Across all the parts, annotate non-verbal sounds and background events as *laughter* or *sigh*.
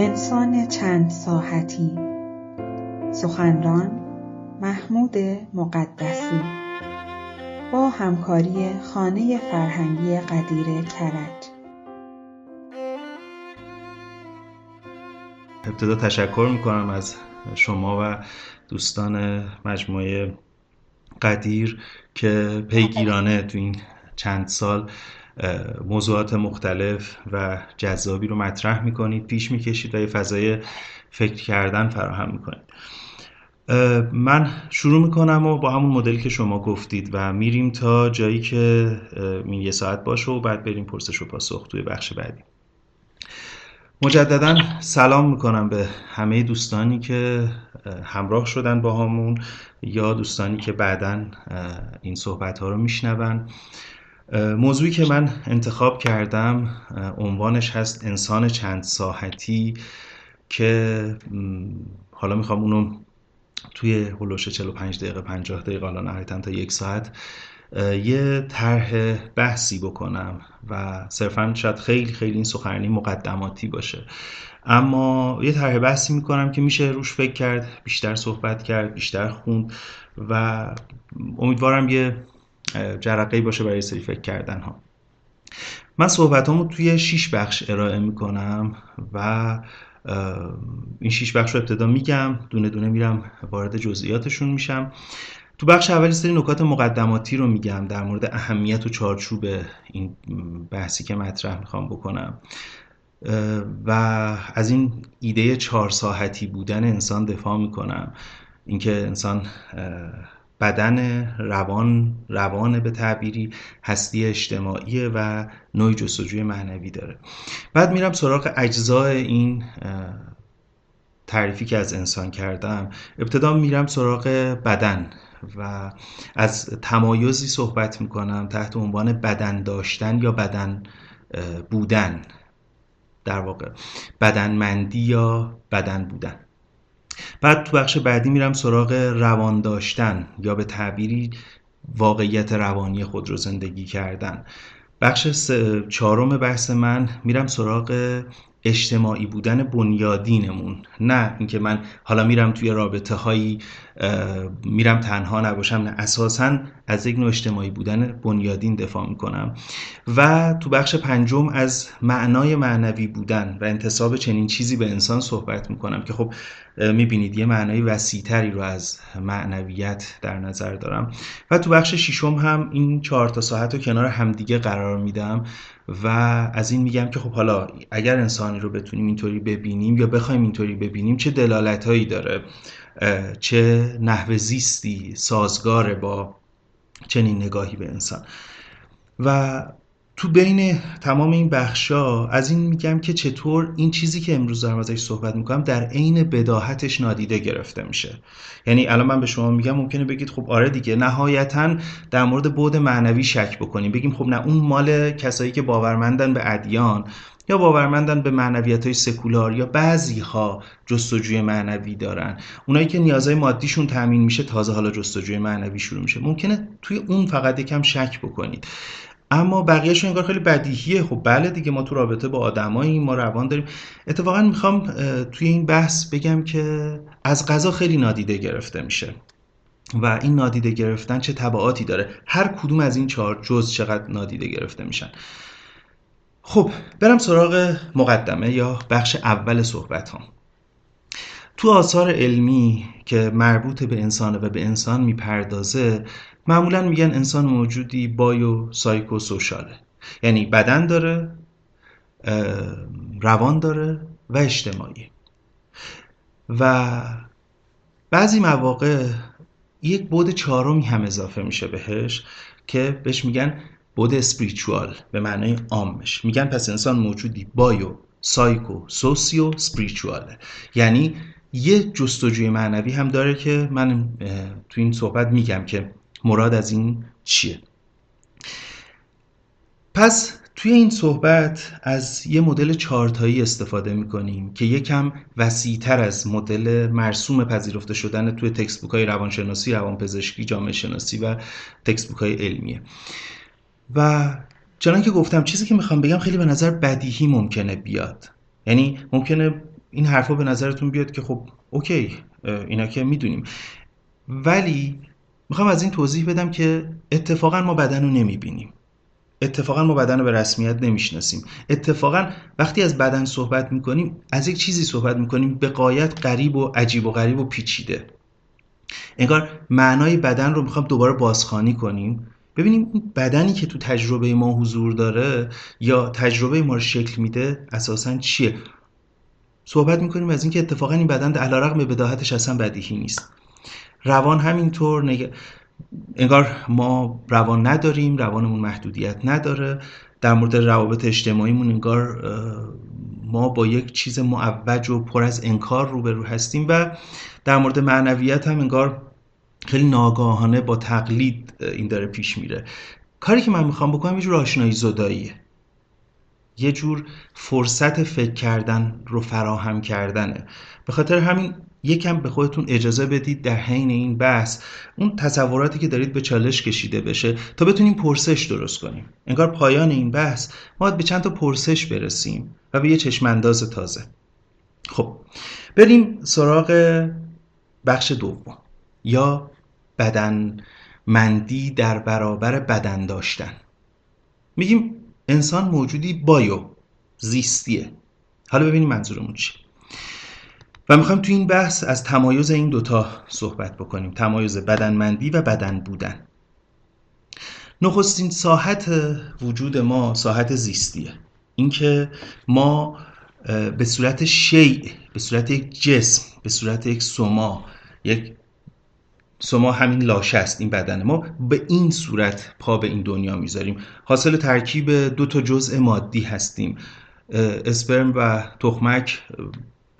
انسان چند ساحتی. سخنران محمود مقدسی. با همکاری خانه فرهنگی قدیر کرج. ابتدا تشکر می‌کنم از شما و دوستان مجموعه قدیر که پیگیرانه تو این چند سال موضوعات مختلف و جذابی رو مطرح می‌کنید پیش می‌کشید و یه فضای فکر کردن فراهم می‌کنید. من شروع می‌کنم و با همون مدلی که شما گفتید و میریم تا جایی که یه ساعت باشه و بعد بریم پرسش و پاسخ توی بخش بعدی. مجددا سلام می‌کنم به همه دوستانی که همراه شدن با همون یا دوستانی که بعدا این صحبت ها رو میشنون. موضوعی که من انتخاب کردم عنوانش هست انسان چند ساحتی که حالا می‌خوام اونو توی هلوش 45 دقیقه 50 دقیقه حالا نهایتا تا یک ساعت یه طرح بحثی بکنم و صرفا شاید خیلی خیلی این سخنرانی مقدماتی باشه. اما یه طرح بحثی می‌کنم که میشه روش فکر کرد بیشتر صحبت کرد بیشتر خوند و امیدوارم یه جرقه باشه برای سری فکر کردن ها من صحبتامو توی شیش بخش ارائه می‌کنم و این شیش بخش رو ابتدا میگم دونه دونه میرم وارد جزئیاتشون میشم. تو بخش اولی سری نکات مقدماتی رو میگم در مورد اهمیت و چارچوب این بحثی که مطرح می‌خوام بکنم. و از این ایده چهار ساحتی بودن انسان دفاع می‌کنم. اینکه انسان بدن روان روان به تعبیری هستی اجتماعی و نوع جستجوی معنوی داره. بعد میرم سراغ اجزای این تعریفی که از انسان کردم. ابتدا میرم سراغ بدن و از تمایزی صحبت می‌کنم تحت عنوان بدن داشتن یا بدن بودن. در واقع بدنمندی یا بدن بودن. بعد تو بخش بعدی میرم سراغ روان داشتن یا به تعبیری واقعیت روانی خود رو زندگی کردن. بخش چهارم بحث من میرم سراغ اجتماعی بودن بنیادینمون. نه اینکه من حالا میرم توی رابطه هایی میرم تنها نباشم نه اساسا از یک نوع اجتماعی بودن بنیادین دفاع می‌کنم. و تو بخش پنجم از معنای معنوی بودن و انتصاب چنین چیزی به انسان صحبت می‌کنم که خب می‌بینید یه معنای وسیعتری رو از معنویت در نظر دارم. و تو بخش ششم هم این چهار تا ساعت رو کنار همدیگه قرار میدم و از این میگم که خب حالا اگر انسانی رو بتونیم اینطوری ببینیم یا بخوایم اینطوری ببینیم چه دلالت هایی داره؟ چه نحوه زیستی سازگاره با چنین نگاهی به انسان. و تو بین تمام این بخشا از این میگم که چطور این چیزی که امروز دارم ازش صحبت می‌کنم در عین بداهتش نادیده گرفته میشه. یعنی الان من به شما میگم ممکنه بگید خب آره دیگه نهایتا در مورد بود معنوی شک بکنیم. بگیم خب نه اون مال کسایی که باورمندن به ادیان یا باورمندن به معنویت های سکولار یا بعضی ها جستجوی معنوی دارن. اونایی که نیازهای مادیشون تامین میشه تازه حالا جستجوی معنوی شروع میشه. ممکنه توی اون فقط یکم شک بکنید. اما بقیهشون انگار خیلی بدیهیه. خب بله دیگه ما تو رابطه با آدمایی ما روان داریم. اتفاقا می‌خوام توی این بحث بگم که از غذا خیلی نادیده گرفته میشه. و این نادیده گرفتن چه تبعاتی داره؟ هر کدوم از این چهار جز چقدر نادیده گرفته میشن. خب برم سراغ مقدمه یا بخش اول صحبت هم تو آثار علمی که مربوط به انسانه و به انسان می‌پردازه معمولا میگن انسان موجودی بایو سایکو سوشاله یعنی بدن داره روان داره و اجتماعی. و بعضی مواقع یک بود چهارمی هم اضافه میشه بهش که بهش میگن بود اسپریچوال به معنای عامش میگن پس انسان موجودی بایو سایکو سوسیو سپریچواله یعنی یه جستجوی معنوی هم داره که من تو این صحبت میگم که مراد از این چیه. پس توی این صحبت از یه مدل چارتایی استفاده می‌کنیم که یکم وسیعتر از مدل مرسوم پذیرفته شدن توی تکسبوک های روانشناسی، روانپزشکی، جامعه شناسی و تکسبوک های علمیه. و چنان که گفتم چیزی که می‌خوام بگم خیلی به نظر بدیهی ممکنه بیاد. یعنی ممکنه این حرفا به نظرتون بیاد که خب اوکی اینا که می‌دونیم. ولی می‌خوام از این توضیح بدم که اتفاقا ما بدن رو نمی‌بینیم. اتفاقا ما بدن رو به رسمیت نمی‌شناسیم. اتفاقا وقتی از بدن صحبت می‌کنیم از یک چیزی صحبت می‌کنیم به قایت غریب و عجیب و غریب و پیچیده. انگار معنای بدن رو می‌خوام دوباره بازخانی کنیم. ببینیم این بدنی که تو تجربه ما حضور داره یا تجربه ما رو شکل میده اساسا چیه؟ صحبت می‌کنیم از اینکه اتفاقا این بدن علیرغم بداهتش اصلا بدیهی نیست. روان همینطور نگ... انگار ما روان نداریم روانمون محدودیت نداره. در مورد روابط اجتماعیمون انگار ما با یک چیز معوج و پر از انکار روبرو هستیم و در مورد معنویت هم انگار خیلی ناگاهانه با تقلید این داره پیش میره. کاری که من می‌خوام بکنم یه جور آشنایی زداییه. یه جور فرصت فکر کردن رو فراهم کردنه. به خاطر همین یکم به خودتون اجازه بدید در حین این بحث اون تصوراتی که دارید به چالش کشیده بشه تا بتونیم پرسش درست کنیم. انگار پایان این بحث ما به چند تا پرسش برسیم و به یه چشمانداز تازه. خب بریم سراغ بخش دوم یا بدن مندی در برابر بدن داشتن. میگیم انسان موجودی بایو زیستیه. حالا ببینیم منظورمون چیه. و می‌خوایم تو این بحث از تمایز این دوتا صحبت بکنیم. تمایز بدنمندی و بدن بودن. نخستین ساحت وجود ما ساحت زیستیه. اینکه ما به صورت شیع به صورت یک جسم به صورت یک سما یک سما همین لاشه است این بدن ما. به این صورت پا به این دنیا می‌ذاریم. حاصل ترکیب دو تا جزء مادی هستیم. اسپرم و تخمک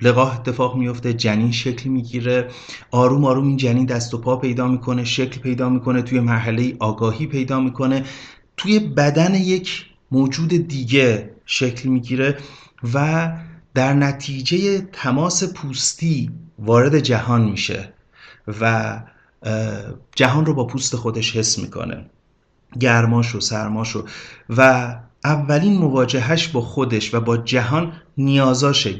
لقاه اتفاق میفته جنین شکل می‌گیره. آروم آروم این جنین دست و پا پیدا می‌کنه شکل پیدا می‌کنه توی مرحله آگاهی پیدا می‌کنه. توی بدن یک موجود دیگه شکل می‌گیره و در نتیجه تماس پوستی وارد جهان میشه و جهان رو با پوست خودش حس می‌کنه. گرماش و سرماش و اولین مواجهش با خودش و با جهان نیازاشه.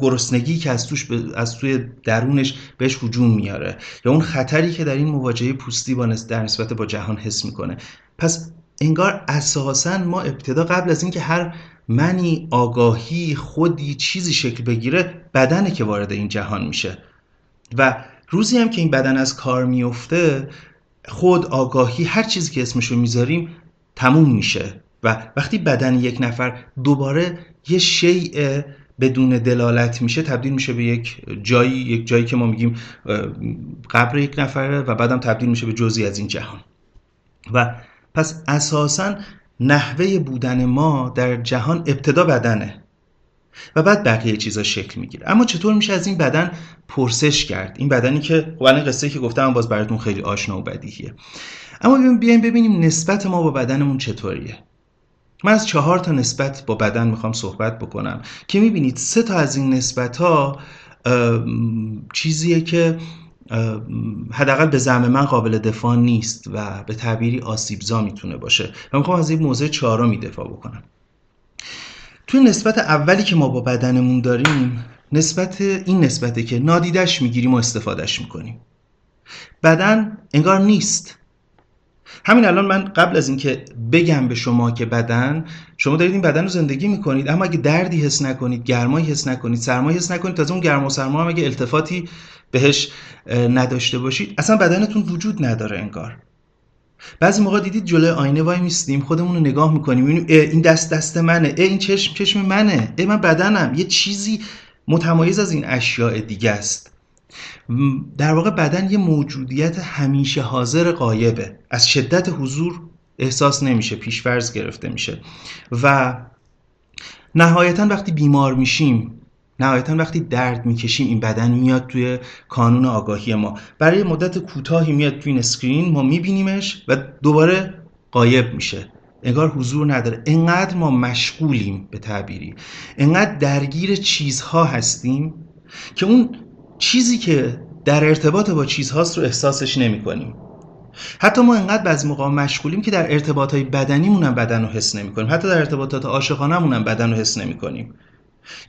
گرسنگی که از توش از توی درونش بهش هجوم میاره. یا اون خطری که در این مواجهه پوستی با در نسبت با جهان حس می‌کنه. پس انگار اساسا ما ابتدا قبل از اینکه هر منی آگاهی خودی چیزی شکل بگیره بدنه که وارد این جهان میشه. و روزی هم که این بدن از کار میفته خود آگاهی هر چیزی که اسمشو می‌ذاریم تموم میشه. و وقتی بدن یک نفر دوباره یه شیء بدون دلالت میشه تبدیل میشه به یک جایی یک جایی که ما میگیم قبر یک نفره و بعدم تبدیل میشه به جزی از این جهان. و پس اساسا نحوه بودن ما در جهان ابتدا بدنه. و بعد بقیه چیزا شکل می‌گیره. اما چطور میشه از این بدن پرسش کرد؟ این بدنی که خب الان قصه که گفتم باز براتون خیلی آشنا و بدیهیه. اما بیایم ببینیم نسبت ما با بدنمون چطوریه. من از چهار تا نسبت با بدن می‌خوام صحبت بکنم که می‌بینید سه تا از این نسبت ها چیزیه که حداقل به زعم من قابل دفاع نیست و به تعبیری آسیبزا می‌تونه باشه. و می‌خوام از این موضوع چهارمی دفاع بکنم. توی نسبت اولی که ما با بدنمون داریم نسبت این نسبته که نادیدش می‌گیریم و استفادهش می‌کنیم. بدن انگار نیست. همین الان من قبل از اینکه بگم به شما که بدن شما دارید این بدن رو زندگی می‌کنید اما اگه دردی حس نکنید گرمایی حس نکنید سرمایی حس نکنید تازه اون گرما و سرما هم اگه التفاتی بهش نداشته باشید اصلا بدنتون وجود نداره انگار. بعضی موقع دیدید جلوی آینه وای میستیم خودمون رو نگاه می‌کنیم می‌بینیم این دست دست منه این چشم چشم منه ای من بدنم. یه چیزی متمایز از این اشیاء دیگه است. در واقع بدن یه موجودیت همیشه حاضر قایبه از شدت حضور احساس نمیشه پیشفرز گرفته میشه. و نهایتا وقتی بیمار میشیم نهایتا وقتی درد می‌کشیم این بدن میاد توی کانون آگاهی ما. برای مدت کوتاهی میاد توی این اسکرین ما میبینیمش و دوباره قایب میشه. انگار حضور نداره. انقدر ما مشغولیم به تعبیری. انقدر درگیر چیزها هستیم که اون چیزی که در ارتباط با چیزهاست رو احساسش نمی کنیم حتی ما انقدر بعضی موقع مشغولیم که در ارتباط های بدنیمون هم بدن رو حس نمی کنیم حتی در ارتباطات عاشقانه هم بدن رو حس نمی کنیم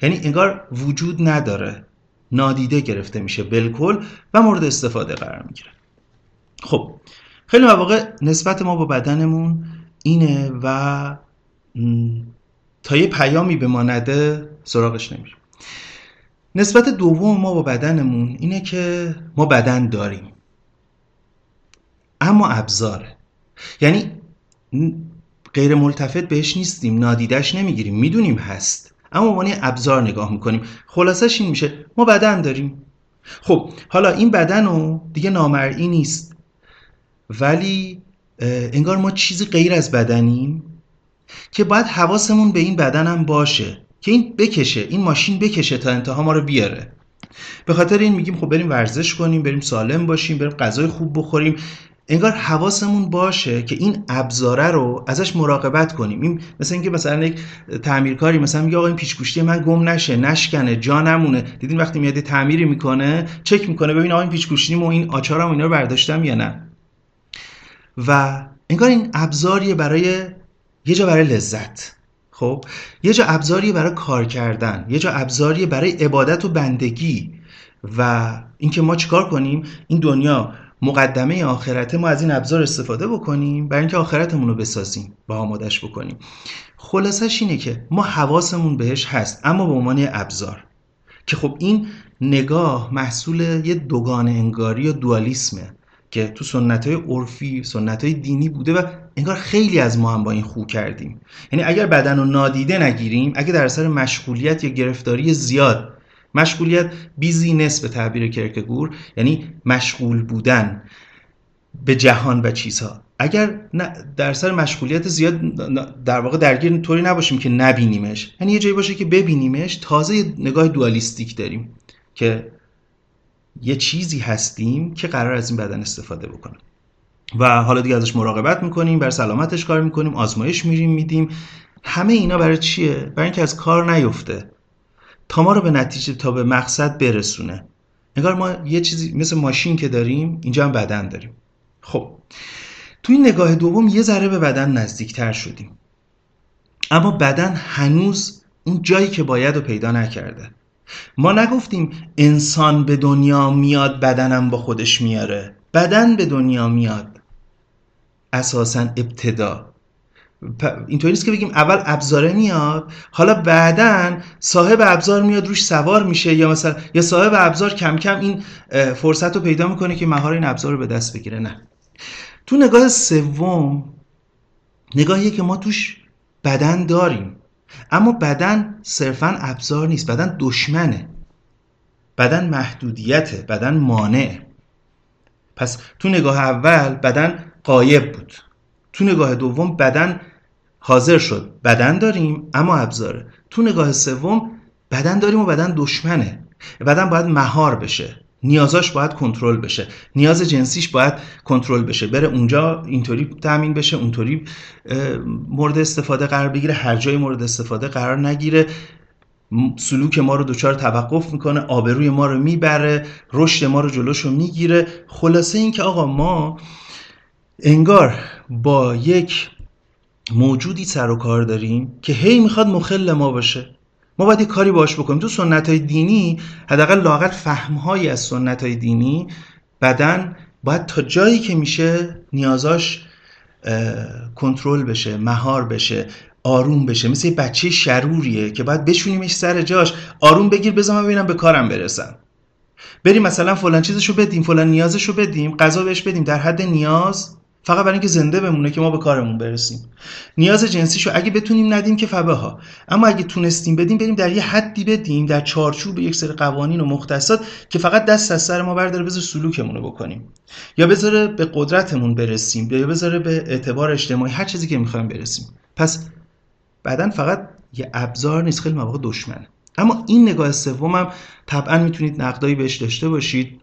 یعنی انگار وجود نداره. نادیده گرفته میشه بالکل و مورد استفاده قرار می‌گیره. خب خیلی مواقع نسبت ما با بدنمون اینه و تا یه پیامی به ما نده سراغش نمیریم. نسبت دوم ما با بدنمون اینه که ما بدن داریم. اما ابزاره. یعنی غیر ملتفت بهش نیستیم نادیدش نمی‌گیریم. می‌دونیم هست. اما ما ابزار نگاه می‌کنیم. خلاصش این میشه ما بدن داریم. خب حالا این بدن رو دیگه نامرئی نیست. ولی انگار ما چیزی غیر از بدنیم که باید حواسمون به این بدنم باشه که این بکشه این ماشین بکشه تا انتها ما رو بیاره. به خاطر این میگیم خب بریم ورزش کنیم بریم سالم باشیم بریم غذای خوب بخوریم. انگار حواسمون باشه که این ابزاره رو ازش مراقبت کنیم. این مثل اینکه مثلا یک تعمیرکاری مثلا میگه آقا این پیچگوشتی من گم نشه نشکنه جا نمونه دیدین وقتی میاد تعمیری می‌کنه چک می‌کنه ببین آقا این پیچگوشتیمو این آچارم اینا رو برداشتم یا نه. و انگار این ابزاریه برای یه جا برای لذت. خب؟ یه جا ابزاریه برای کار کردن. یه جا ابزاریه برای عبادت و بندگی. و اینکه ما چیکار کنیم؟ این دنیا. مقدمه آخرته ما از این ابزار استفاده بکنیم برای اینکه آخرتمون رو بسازیم و آمادش بکنیم. خلاصش اینه که ما حواسمون بهش هست اما به عنوان ابزار. که خب این نگاه محصول یه دوگان انگاری و دوالیسمه که تو سنت های عرفی سنت های دینی بوده و انگار خیلی از ما هم با این خو کردیم. یعنی اگر بدن رو نادیده نگیریم اگر در اثر مشغولیت یا گرفتاری زیاد مشغولیت بیزینس به تعبیر کرکگور یعنی مشغول بودن به جهان و چیزها. اگر در سر مشغولیت زیاد در واقع درگیر طوری نباشیم که نبینیمش. یعنی یه جایی باشه که ببینیمش تازه نگاه دوالیستیک داریم که یه چیزی هستیم که قرار از این بدن استفاده بکنیم و حالا دیگه ازش مراقبت می‌کنیم بر سلامتش کار می‌کنیم آزمایش میریم میدیم. همه اینا برای چیه؟ برای اینکه از کار نیفته. تا ما رو به نتیجه تا به مقصد برسونه. انگار ما یه چیزی مثل ماشین که داریم اینجا هم بدن داریم. خب تو این نگاه دوم یه ذره به بدن نزدیکتر شدیم. اما بدن هنوز اون جایی که باید رو پیدا نکرده. ما نگفتیم انسان به دنیا میاد بدنم با خودش میاره. بدن به دنیا میاد. اساسا ابتدا. اینطوری نیست که بگیم اول ابزاره میاد حالا بعدا صاحب ابزار میاد روش سوار میشه یا مثلا یا صاحب ابزار کم کم این فرصت رو پیدا می‌کنه که مهار این ابزار رو به دست بگیره. نه. تو نگاه سوم نگاهیه که ما توش بدن داریم. اما بدن صرفا ابزار نیست. بدن دشمنه. بدن محدودیته. بدن مانع پس تو نگاه اول بدن قایب بود. تو نگاه دوم بدن حاضر شد. بدن داریم اما ابزاره. تو نگاه سوم بدن داریم و بدن دشمنه. بدن باید مهار بشه. نیازاش باید کنترل بشه. نیاز جنسیش باید کنترل بشه. بره اونجا اینطوری تامین بشه اونطوری مورد استفاده قرار بگیره. هر جای مورد استفاده قرار نگیره. سلوک ما رو دچار توقف می‌کنه آبروی ما رو می‌بره رشد ما رو جلوش رو می‌گیره. خلاصه اینکه آقا ما انگار با یک موجودی سر و کار داریم که هی می‌خواد مخل ما باشه. ما باید یه کاری باش بکنیم. تو سنت های دینی حداقل لاقل فهمهایی از سنت های دینی بدن باید تا جایی که میشه نیازاش کنترل بشه مهار بشه آروم بشه. مثل یه بچه شروریه که باید بشونیمش سر جاش. آروم بگیر بذار ببینم به کارم برسم. بریم مثلا فلان چیزشو بدیم فلان نیازشو بدیم غذا بهش بدیم. در حد نیاز فقط برای اینکه زنده بمونه که ما به کارمون برسیم. نیاز جنسیشو اگه بتونیم ندیم که فبه ها. اما اگه تونستیم بدیم بریم در یه حدی بدیم در چارچوب یک سری قوانین و مختصات که فقط دست از سر ما برداره بذاره سلوکمون رو بکنیم. یا بذاره به قدرتمون برسیم یا بذاره به اعتبار اجتماعی هر چیزی که می‌خوایم برسیم. پس بعدا فقط یه ابزار نیست خیلی مواقع دشمنه. اما این نگاه سومم طبعا می‌تونید نقدایی بهش داشته باشید.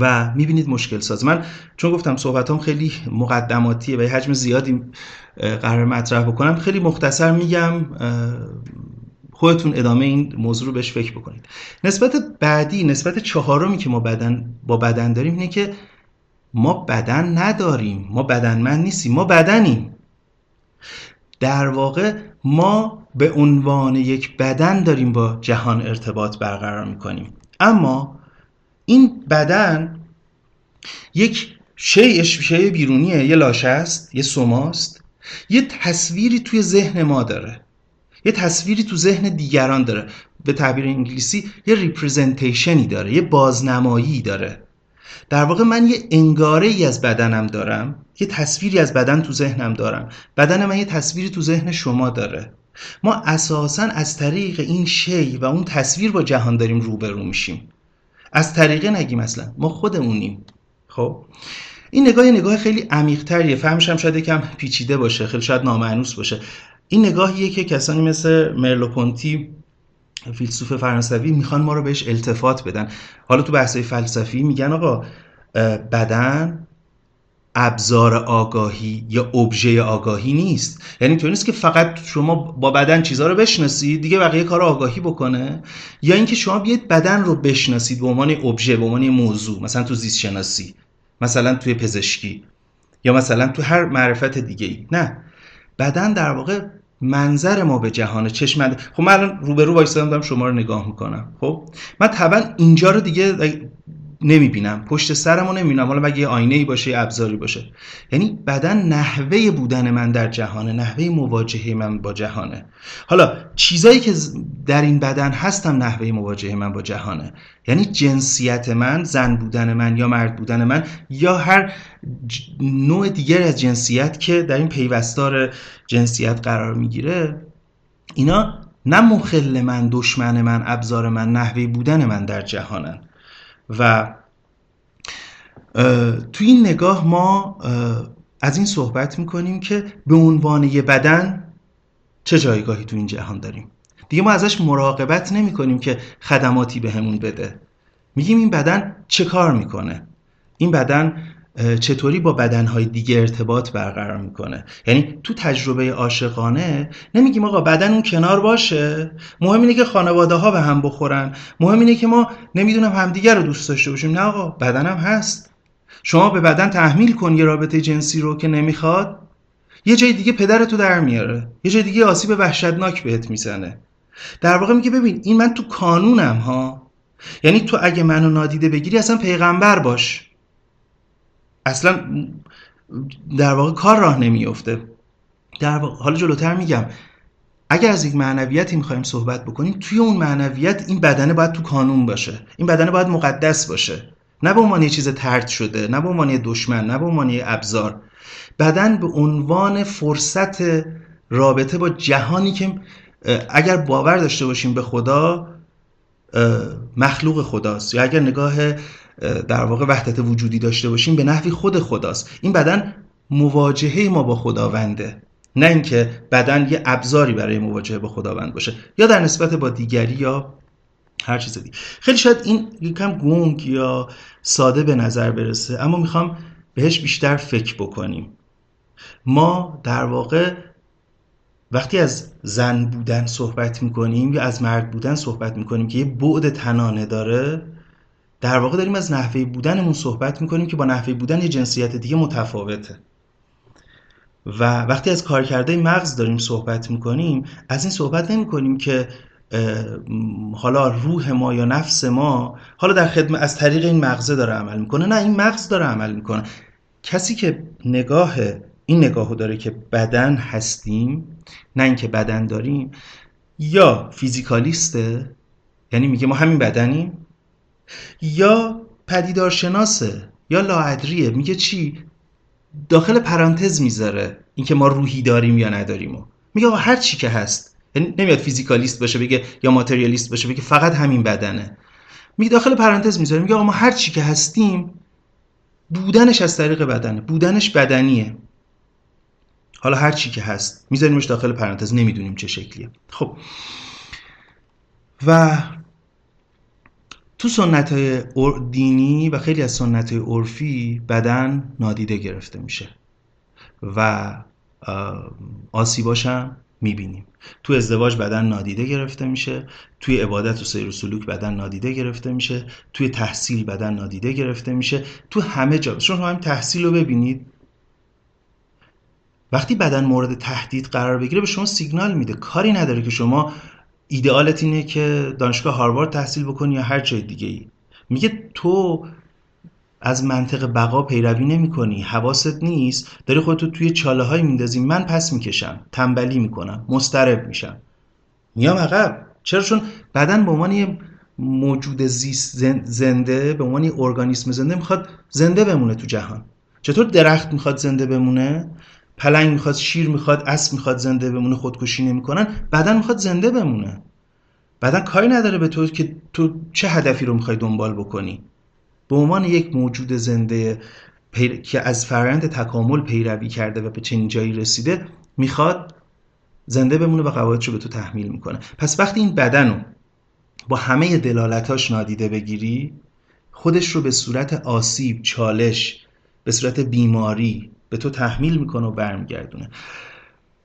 و می‌بینید مشکل ساز. من چون گفتم صحبتام خیلی مقدماتیه و حجم زیادی قرار مطرح بکنم خیلی مختصر میگم خودتون ادامه این موضوع رو بهش فکر بکنید. نسبت بعدی نسبت چهارمی که ما بدن با بدن داریم اینه که ما بدن نداریم ما بدنمند نیستیم ما بدنیم. در واقع ما به عنوان یک بدن داریم با جهان ارتباط برقرار می‌کنیم. اما این بدن یک شیء شیء بیرونیه یه لاشه است یه سماست یه تصویری توی ذهن ما داره. یه تصویری تو ذهن دیگران داره. به تعبیر انگلیسی یه ریپرزنتیشنی داره یه بازنمایی داره. در واقع من یه انگاره ای از بدنم دارم یه تصویری از بدن تو ذهنم دارم. بدن من یه تصویری تو ذهن شما داره. ما اساسا از طریق این شی و اون تصویر با جهان داریم روبرو میشیم. از طریقه نگیم اصلا. ما خودمونیم. خب؟ این نگاه نگاه خیلی عمیق‌تریه. فهمش هم شاید یکم پیچیده باشه. خیلی شاید نامعنوس باشه. این نگاهیه که کسانی مثل مرلوپونتی فیلسوف فرانسوی می‌خوان ما رو بهش التفات بدن. حالا تو بحثای فلسفی میگن آقا بدن ابزار آگاهی یا ابژه آگاهی نیست. یعنی تو نیست که فقط شما با بدن چیزها رو بشناسید دیگه بقیه کار آگاهی بکنه. یا اینکه شما بیاید بدن رو بشناسید به عنوان ابژه به عنوان موضوع مثلا تو زیست شناسی مثلا توی پزشکی یا مثلا تو هر معرفت دیگه ای نه. بدن در واقع منظر ما به جهان چشم خب من الان روبرو وایسادم دارم شما رو نگاه می‌کنم. خب؟ من طبعا اینجا رو دیگه نمی‌بینم. پشت سرم رو نمی‌بینم. حالا مگه آینه ای باشه ابزاری باشه. یعنی بدن نحوه بودن من در جهانه نحوه مواجهه من با جهانه. حالا چیزایی که در این بدن هستم نحوه مواجهه من با جهانه. یعنی جنسیت من زن بودن من یا مرد بودن من یا هر نوع دیگر از جنسیت که در این پیوستار جنسیت قرار می‌گیره اینا نه مخل من دشمن من ابزار من نحوه بودن من در جهانن. و تو این نگاه ما از این صحبت می‌کنیم که به عنوان یه بدن چه جایگاهی تو این جهان داریم. دیگه ما ازش مراقبت نمی کنیم که خدماتی بهمون به بده. میگیم این بدن چه کار می‌کنه؟ این بدن چطوری با بدنهای دیگه ارتباط برقرار می‌کنه؟ یعنی تو تجربه عاشقانه نمیگیم آقا بدن اون کنار باشه. مهم اینه که خانواده ها به هم بخورن. مهم اینه که ما نمی‌دونم همدیگه رو دوست داشته باشیم. نه آقا بدنم هست. شما به بدن تحمیل کن یه رابطه جنسی رو که نمی‌خواد. یه جای دیگه پدرتو در میاره. یه جای دیگه آسیب وحشتناک بهت می‌زنه. در واقع میگه ببین این من تو کانونم ها. یعنی تو اگه منو نادیده بگیری اصلا پیغمبر باش. اصلا در واقع کار راه نمیفته در واقع حالا جلوتر میگم. اگر از یک معنویتی می‌خوایم صحبت بکنیم توی اون معنویت این بدنه باید تو کانون باشه. این بدنه باید مقدس باشه. نه به عنوان چیز ترد شده نه به عنوان دشمن نه به عنوان ابزار. بدن به عنوان فرصت رابطه با جهانی که اگر باور داشته باشیم به خدا مخلوق خداست. یا اگر نگاه در واقع وحدت وجودی داشته باشیم به نحوی خود خداست. این بدن مواجهه ما با خداونده. نه اینکه بدن یه ابزاری برای مواجهه با خداوند باشه. یا در نسبت با دیگری یا هر چیز دیگه. خیلی شاید این یکم گنگ یا ساده به نظر برسه اما می‌خوام بهش بیشتر فکر بکنیم. ما در واقع وقتی از زن بودن صحبت می‌کنیم یا از مرد بودن صحبت می‌کنیم که یه بعد تنانه داره در واقع داریم از نحوه بودنمون صحبت می‌کنیم که با نحوه بودن یه جنسیت دیگه متفاوته. و وقتی از کارکرده مغز داریم صحبت می‌کنیم از این صحبت نمی‌کنیم که حالا روح ما یا نفس ما حالا در خدمت از طریق این مغزه داره عمل می‌کنه. نه این مغز داره عمل می‌کنه. کسی که نگاه این نگاهو داره که بدن هستیم نه اینکه بدن داریم یا فیزیکالیسته یعنی میگه ما همین بدنیم یا پدیدارشناسه یا لاعدریه. میگه چی؟ داخل پرانتز می‌ذاره اینکه ما روحی داریم یا نداریم میگه آقا هر چی که هست. یعنی نمیاد فیزیکالیست باشه بگه یا ماتریالیست باشه بگه فقط همین بدنه. میگه داخل پرانتز می‌ذاره. میگه آقا ما هر چی که هستیم بودنش از طریق بدنه. بودنش بدنیه. حالا هر چی که هست. میذاریمش داخل پرانتز. نمی‌دونیم چه شکلیه. خب. و تو سنت های دینی و خیلی از سنت های عرفی بدن نادیده گرفته میشه و آسیباش هم می‌بینیم. تو ازدواج بدن نادیده گرفته میشه توی عبادت و سیر و سلوک بدن نادیده گرفته میشه توی تحصیل بدن نادیده گرفته میشه تو همه جا. شما همین تحصیل رو ببینید. وقتی بدن مورد تهدید قرار بگیره به شما سیگنال میده. کاری نداره که شما ایدئالت اینه که دانشگاه هاروارد تحصیل بکنی یا هر جای دیگه ای میگه تو از منطق بقا پیروی نمی کنی حواست نیست داری خودتو توی چاله های میندازی. من پس می‌کشم تنبلی می‌کنم مسترب میشم. میام عقب. چرا؟ چون بدن به عنوان موجود زیست زنده به عنوان ارگانیسم زنده می‌خواد زنده بمونه تو جهان. چطور درخت می‌خواد زنده بمونه؟ پلنگ می‌خواد شیر می‌خواد اسب می‌خواد زنده بمونه خودکشی نمی‌کنن بدن می‌خواد زنده بمونه. بدن کاری نداره به تو که تو چه هدفی رو می‌خوای دنبال بکنی. به عنوان یک موجود زنده که از فرآیند تکامل پیروی کرده و به چنین جایی رسیده می‌خواد زنده بمونه و قواعدش رو به تو تحمیل می‌کنه. پس وقتی این بدن رو با همه دلالتاش نادیده بگیری خودش رو به صورت آسیب چالش به صورت بیماری به تو تحمیل می‌کنه و برمیگردونه.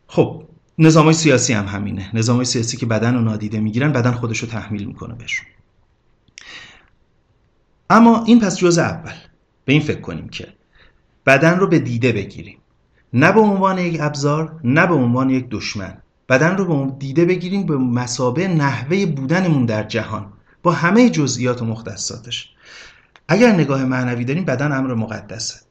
خب نظام سیاسی هم همینه. نظام سیاسی که بدن رو نادیده می‌گیرن بدن خودش رو تحمیل می‌کنه بهشون. اما این پس جزء اول. به این فکر کنیم که بدن رو به دیده بگیریم. نه به عنوان یک ابزار نه به عنوان یک دشمن. بدن رو به دیده بگیریم به مسابه نحوه بودنمون در جهان. با همه جزئیات و مختصاتش. اگر نگاه معنوی داریم بدن امر مقدسه.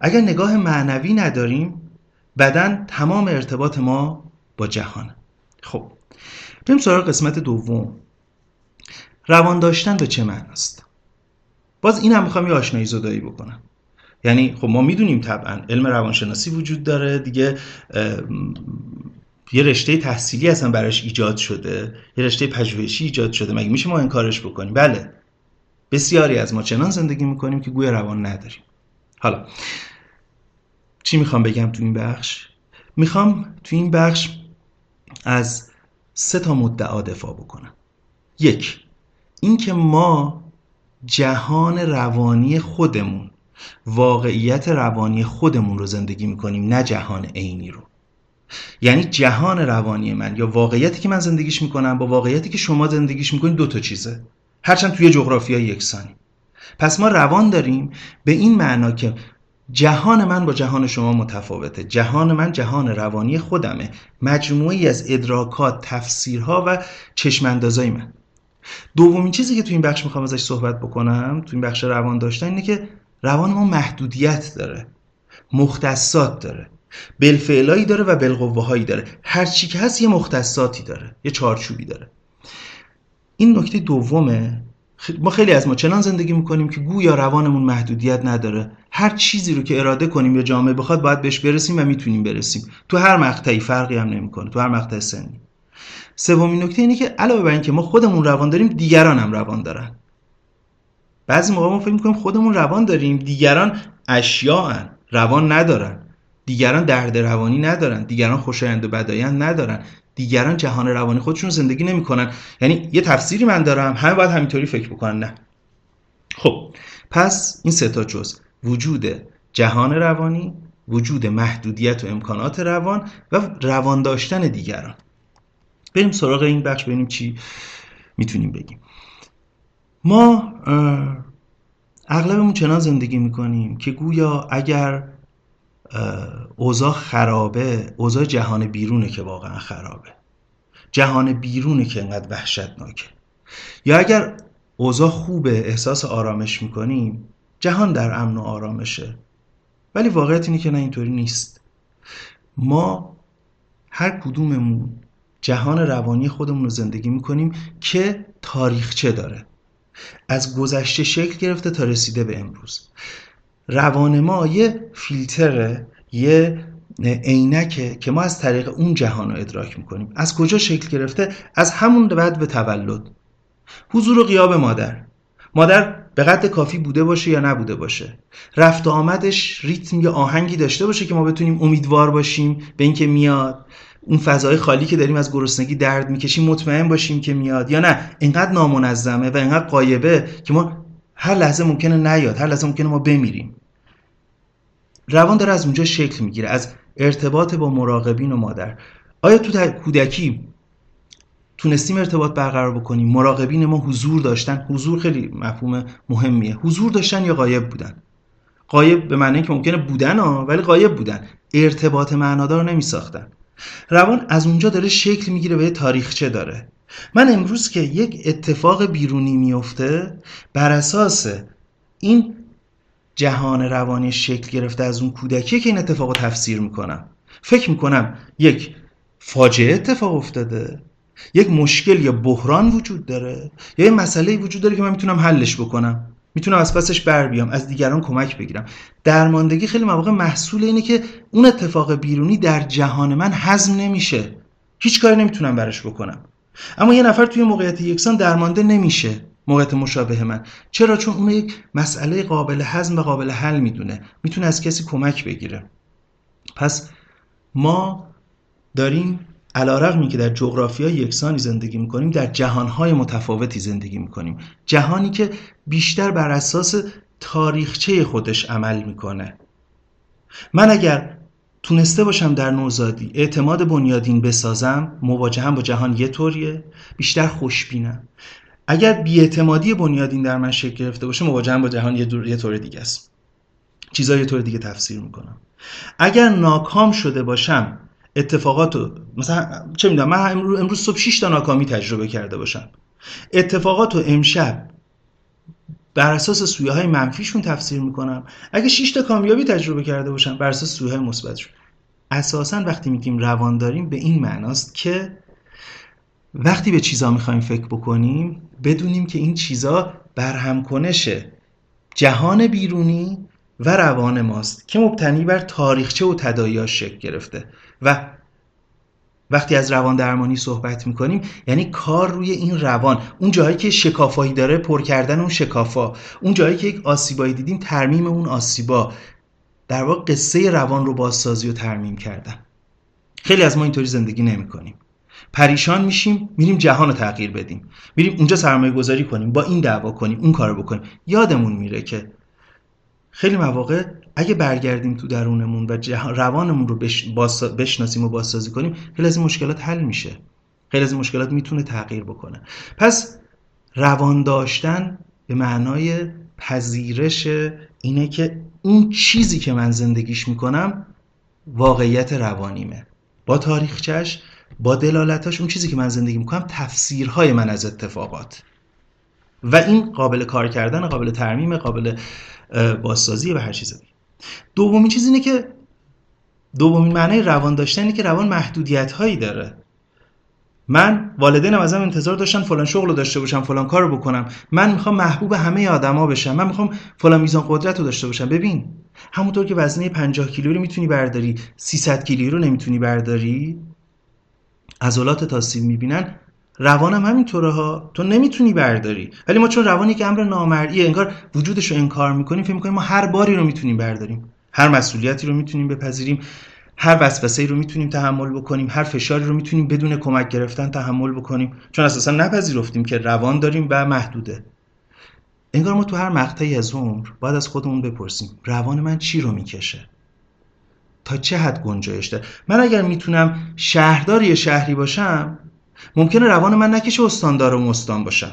اگر نگاه معنوی نداریم بدن تمام ارتباط ما با جهان خب بریم سراغ قسمت دوم. روان داشتن به چه معناست؟ باز این هم می‌خوام یه آشنایی زدایی بکنم. یعنی خب ما می‌دونیم طبعا علم روانشناسی وجود داره دیگه یه رشته تحصیلی اصلا براش ایجاد شده یه رشته پژوهشی ایجاد شده مگه میشه ما انکارش بکنیم؟ بله. بسیاری از ما چنان زندگی می‌کنیم که گوی روان نداریم. حالا چی می‌خوام بگم تو این بخش؟ می‌خوام تو این بخش از سه تا مدعا دفاع بکنم. یک اینکه ما جهان روانی خودمون واقعیت روانی خودمون رو زندگی می‌کنیم نه جهان عینی رو. یعنی جهان روانی من یا واقعیتی که من زندگیش می‌کنم با واقعیتی که شما زندگیش می‌کنید دو تا چیزه. هرچند توی جغرافیا یکسانی. پس ما روان داریم به این معنا که جهان من با جهان شما متفاوته. جهان من جهان روانی خودمه. مجموعی از ادراکات تفسیرها و چشماندازای من. دومین چیزی که تو این بخش می‌خوام ازش صحبت بکنم تو این بخش روان داشتن اینه که روان ما محدودیت داره. مختصات داره. بلفعلایی داره و بلقوه هایی داره. هر چی که هست یه مختصاتی داره. یه چارچوبی داره. این نکته دومه. ما خیلی از ما چنان زندگی می‌کنیم که گویا روانمون محدودیت نداره. هر چیزی رو که اراده کنیم یا جامعه بخواد باید بهش برسیم و می‌تونیم برسیم. تو هر مقطعی فرقی هم نمی‌کنه. تو هر مقطع سنی. سومین نکته اینه که علاوه بر اینکه ما خودمون روان داریم دیگران هم روان دارن. بعضی موقع ما فکر می‌کنیم خودمون روان داریم دیگران اشیاء روان ندارن. دیگران درد روانی ندارن. دیگران خوشایند و بدایند ندارن. دیگران جهان روانی خودشون زندگی نمی‌کنن. یعنی یه تفسیری من دارم همه باید همینطوری فکر بکنن نه. خب پس این سه تا جز وجود جهان روانی وجود محدودیت و امکانات روان و روان داشتن دیگران. بریم سراغ این بخش ببینیم چی می‌تونیم بگیم. ما اغلبمون چنان زندگی می‌کنیم که گویا اگر اوضاع خرابه اوضاع جهان بیرونه که واقعا خرابه. جهان بیرونه که انقدر وحشتناکه. یا اگر اوضاع خوبه احساس آرامش می‌کنیم جهان در امن و آرامشه. ولی واقعیت اینه که نه اینطوری نیست. ما هر کدوممون جهان روانی خودمون رو زندگی می‌کنیم که تاریخچه داره. از گذشته شکل گرفته تا رسیده به امروز. روان ما یه فیلتره یه عینکه که ما از طریق اون جهان رو ادراک می‌کنیم. از کجا شکل گرفته؟ از همون بعد به تولد. حضور و غیاب مادر. مادر به قد کافی بوده باشه یا نبوده باشه. رفت و آمدش ریتم یا آهنگی داشته باشه که ما بتونیم امیدوار باشیم به اینکه میاد. اون فضای خالی که داریم از گرسنگی درد می‌کشیم مطمئن باشیم که میاد یا نه. اینقدر نامنظمه و اینقدر قایبه که ما هر لحظه ممکنه نیاد هر لحظه ممکنه ما بمیریم. روان داره از اونجا شکل می‌گیره از ارتباط با مراقبین و مادر. آیا تو کودکی تونستیم ارتباط برقرار بکنیم؟ مراقبین ما حضور داشتن حضور خیلی مفهوم مهمیه. حضور داشتن یا غایب بودن؟ قایب به معنی که ممکنه بودن ها ولی قایب بودن. ارتباط معنادار نمی ساختن روان از اونجا داره شکل می‌گیره به تاریخچه داره. من امروز که یک اتفاق بیرونی میفته بر اساس این جهان روانی شکل گرفته از اون کودکی که این اتفاق رو تفسیر می‌کنم فکر می‌کنم یک فاجعه اتفاق افتاده یک مشکل یا بحران وجود داره یا یه مسئله وجود داره که من می‌تونم حلش بکنم می‌تونم از پسش بر بیام از دیگران کمک بگیرم. درماندگی خیلی مواقع محصول اینه که اون اتفاق بیرونی در جهان من هضم نمیشه. هیچ کاری نمی‌تونم براش بکنم. اما یه نفر توی موقعیت یکسان درمانده نمیشه. موقعیت مشابه من. چرا؟ چون اون یک مسئله قابل هضم و قابل حل می‌دونه. می‌تونه از کسی کمک بگیره. پس ما داریم رقمی که در جغرافی یکسانی زندگی می‌کنیم در جهانهای متفاوتی زندگی می‌کنیم. جهانی که بیشتر بر اساس تاریخچه خودش عمل می‌کنه. من اگر تونسته باشم در نوزادی. اعتماد بنیادین بسازم مواجهم با جهان یه طوریه. بیشتر خوشبینم. اگر بیاعتمادی بنیادین در من شکل گرفته باشه مواجهم با جهان یه, طور دیگه است. چیزا یه طور دیگه تفسیر می‌کنم. اگر ناکام شده باشم اتفاقات مثلا چه می‌دونم من امروز, امروز صبح 6 تا ناکامی تجربه کرده باشم. اتفاقات رو امشب بر اساس سویه های منفیشون تفسیر می‌کنم. اگه 6 تا کامیابی تجربه کرده باشم بر اساس سویه های مثبتشون اساسا وقتی میگیم روان داریم به این معناست که وقتی به چیزا می‌خوایم فکر بکنیم بدونیم که این چیزا برهم کنشه جهان بیرونی و روان ماست که مبتنی بر تاریخچه و تداعیاش شکل گرفته. و وقتی از روان درمانی صحبت می‌کنیم یعنی کار روی این روان. اون جایی که شکافایی داره پر کردن اون شکافا. اون جایی که یک آسیبایی دیدیم ترمیم اون آسیبا. در واقع قصه روان رو بازسازی و ترمیم کردن. خیلی از ما اینطوری زندگی نمی‌کنیم. پریشان میشیم میریم جهان رو تغییر بدیم. میریم اونجا سرمایه گذاری کنیم با این دعوا کنیم اون کارو بکنیم. یادمون میره که خیلی مواقع اگه برگردیم تو درونمون و روانمون رو بشناسیم و بازسازی کنیم خیلی از این مشکلات حل میشه. خیلی از این مشکلات می‌تونه تغییر بکنه. پس روان داشتن به معنای پذیرش اینه که اون چیزی که من زندگیش می‌کنم واقعیت روانیمه. با تاریخچش با دلالتاش اون چیزی که من زندگی می‌کنم تفسیرهای من از اتفاقات. و این قابل کار کردن قابل ترمیم قابل بازسازی و هر چیز دومین چیز اینه که دومین معنای روان داشتن اینه که روان محدودیت هایی داره. من والدینم ازم انتظار داشتن فلان شغل رو داشته باشم فلان کار رو بکنم. من می‌خوام محبوب همه آدما بشم. من می‌خوام فلان میزان قدرت رو داشته باشم. ببین همونطور که وزنه 50 کیلو رو می‌تونی برداری 300 کیلو رو نمی‌تونی برداری. عضلات تاسیب می‌بینن. روانم همینطوره ها. تو نمی‌تونی برداری. ولی ما چون روانی که امر نامرئیه انگار وجودش رو انکار می‌کنیم فکر می‌کنیم ما هر باری رو می‌تونیم برداریم. هر مسئولیتی رو می‌تونیم بپذیریم. هر وسوسه رو می‌تونیم تحمل بکنیم. هر فشاری رو می‌تونیم بدون کمک گرفتن تحمل بکنیم. چون اساسا نپذیرفتیم که روان داریم و محدوده. انگار ما تو هر مقطعی از عمر باید از خودمون بپرسیم روان من چی رو می‌کشه؟ تا چه حد گنجایش داره؟ من اگر می‌تونم شهردار یه شهری باشم ممکنه روان من نکشه استاندار و مستان باشم.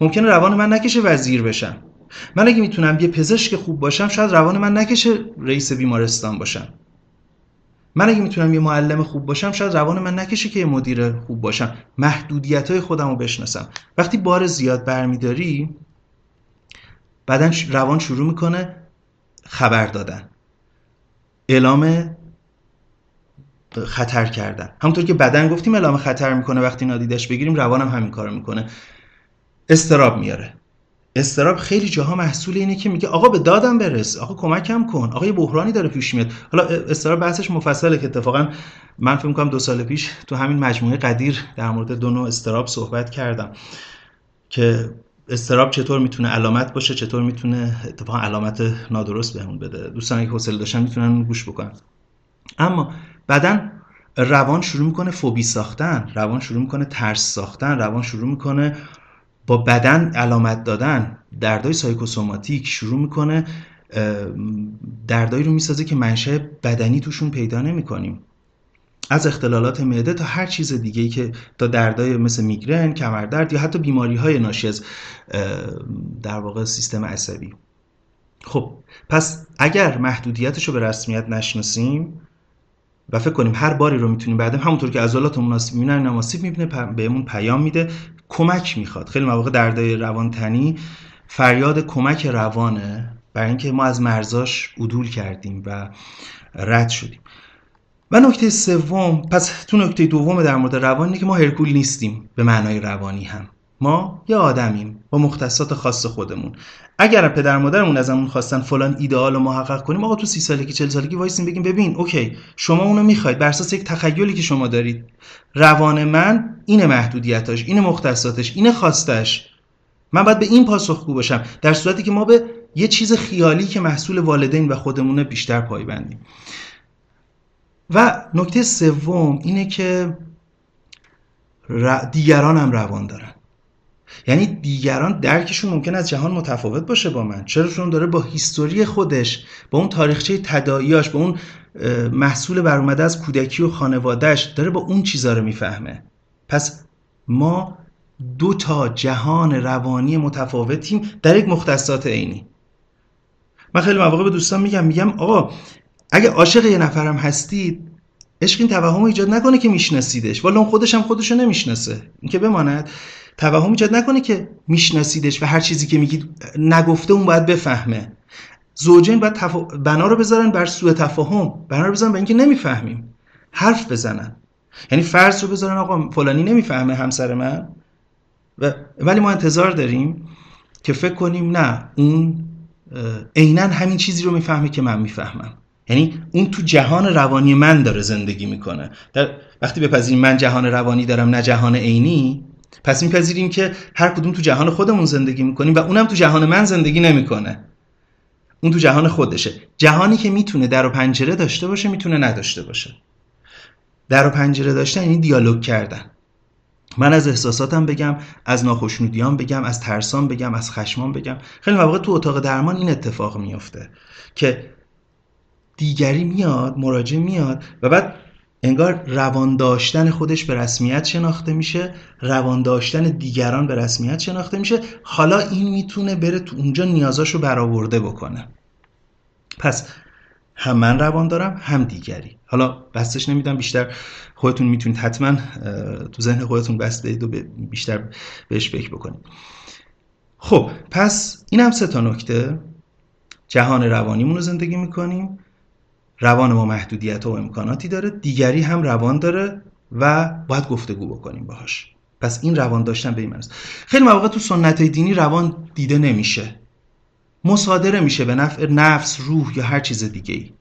ممکنه روان من نکشه وزیر بشم. من اگه می‌تونم یه پزشک خوب باشم شاید روان من نکشه رئیس بیمارستان باشم. من اگه می‌تونم یه معلم خوب باشم شاید روان من نکشه که یه مدیر خوب باشم. محدودیت های خودم رو بشناسم. وقتی بار زیاد برمیداری بعدا روان شروع می‌کنه خبر دادن. اعلام خطر کردن. همونطور که بدن گفتیم اعلام خطر می‌کنه وقتی نادیدش بگیریم روانم همین کارو می‌کنه. استراب میاره. استراب خیلی جاها محصول اینه که میگه آقا به دادم برس آقا کمکم کن آقا یه بحرانی داره پیش میاد. حالا استراب بحثش مفصله که اتفاقا من فکر می‌کنم دو سال پیش تو همین مجموعه قدیر در مورد دو نوع استراب صحبت کردم که استراب چطور می‌تونه علامت باشه چطور می‌تونه اتفاقا علامت نادرست بهمون بده. دوستان که حوصله داشتن می‌تونن گوش بکنن. اما بعدا روان شروع می‌کنه فوبی ساختن روان شروع می‌کنه ترس ساختن روان شروع می‌کنه با بدن علامت دادن دردای سایکوسوماتیک شروع می‌کنه دردایی رو می‌سازه که منشأ بدنی توشون پیدا نمی‌کنیم. از اختلالات معده تا هر چیز دیگه که تا دردای مثل میگرن کمردرد یا حتی بیماری های ناشی از در واقع سیستم عصبی. خب پس اگر محدودیتش رو به رسمیت نشناسیم و فکر کنیم هر باری رو می‌تونیم بعدم همونطور که عضلات مناسب می‌بینن نماسیب می‌بینه بهمون پیام میده کمک می‌خواد. خیلی مواقع دردای روانتنی فریاد کمک روانه برای اینکه ما از مرزاش عدول کردیم و رد شدیم. و نکته سوم پس تو نکته دوم در مورد روان که ما هرکول نیستیم به معنای روانی هم. ما یه آدمیم با مختصات خاص خودمون. اگر پدر مادرمون ازمون خواستن فلان ایدئال رو محقق کنیم آقا تو سی سالگی چل سالگی وایسیم بگیم ببین okay شما اونو می‌خواید بر اساس یک تخیلی که شما دارید. روان من این محدودیتاش این مختصاتش این خواستش. من باید به این پاسخگو باشم در صورتی که ما به یه چیز خیالی که محصول والدین و خودمونه بیشتر پایبندیم و نکته سوم اینه که دیگران هم روان دارن. یعنی دیگران درکشون ممکن از جهان متفاوت باشه با من. چرا چون داره با هیستوری خودش با اون تاریخچه تداعیاش با اون محصول برآمده از کودکی و خانوادهش داره با اون چیزا رو می‌فهمه. پس ما دو تا جهان روانی متفاوتیم در یک مختصات عینی. من خیلی مواقع به دوستان میگم میگم آقا اگه عاشق یه نفرم هستید عشق این توهم ایجاد نکنه که میشناسیدش. والا اون خودش هم خودشو نمی‌شناسه. این که بماند. توهم ایجاد نکنه که میشناسیدش و هر چیزی که میگید نگفته اون باید بفهمه. زوجین باید تفا... بنا رو بذارن بر سوء تفاهم بنا رو بذارن به اینکه نمی‌فهمیم. حرف بزنن. یعنی فرض رو بذارن آقا فلانی نمی‌فهمه همسر من. و ولی ما انتظار داریم که فکر کنیم نه اون عینا همین چیزی رو می‌فهمه که من می‌فهمم. یعنی اون تو جهان روانی من داره زندگی می‌کنه. در وقتی بپذیریم من جهان روانی دارم نه جهان عینی پس میپذیریم که هر کدوم تو جهان خودمون زندگی می‌کنیم و اونم تو جهان من زندگی نمی‌کنه. اون تو جهان خودشه. جهانی که می‌تونه در و پنجره داشته باشه می‌تونه نداشته باشه. در و پنجره داشتن یعنی دیالوگ کردن. من از احساساتم بگم از ناخشنودیام بگم از ترسام بگم از خشمام بگم. خیلی مواقع تو اتاق درمان این اتفاق میفته که دیگری میاد مراجع میاد و بعد انگار روان داشتن خودش به رسمیت شناخته میشه روان داشتن دیگران به رسمیت شناخته میشه. حالا این می‌تونه بره تو اونجا نیازاشو برآورده بکنه. پس هم من روان دارم هم دیگری. حالا بستش نمیدم بیشتر خودتون می‌تونید حتما تو ذهن خودتون بست بدید و بیشتر بهش فکر بکنید. خب پس این هم سه تا نکته. جهان روانیمون رو زندگی می‌کنیم. روان ما محدودیت و امکاناتی داره دیگری هم روان داره و باید گفتگو بکنیم باهاش. پس این روان داشتن به این خیلی مواقع تو سنت دینی روان دیده نمیشه. مصادره میشه به نفع نفس روح یا هر چیز دیگه ای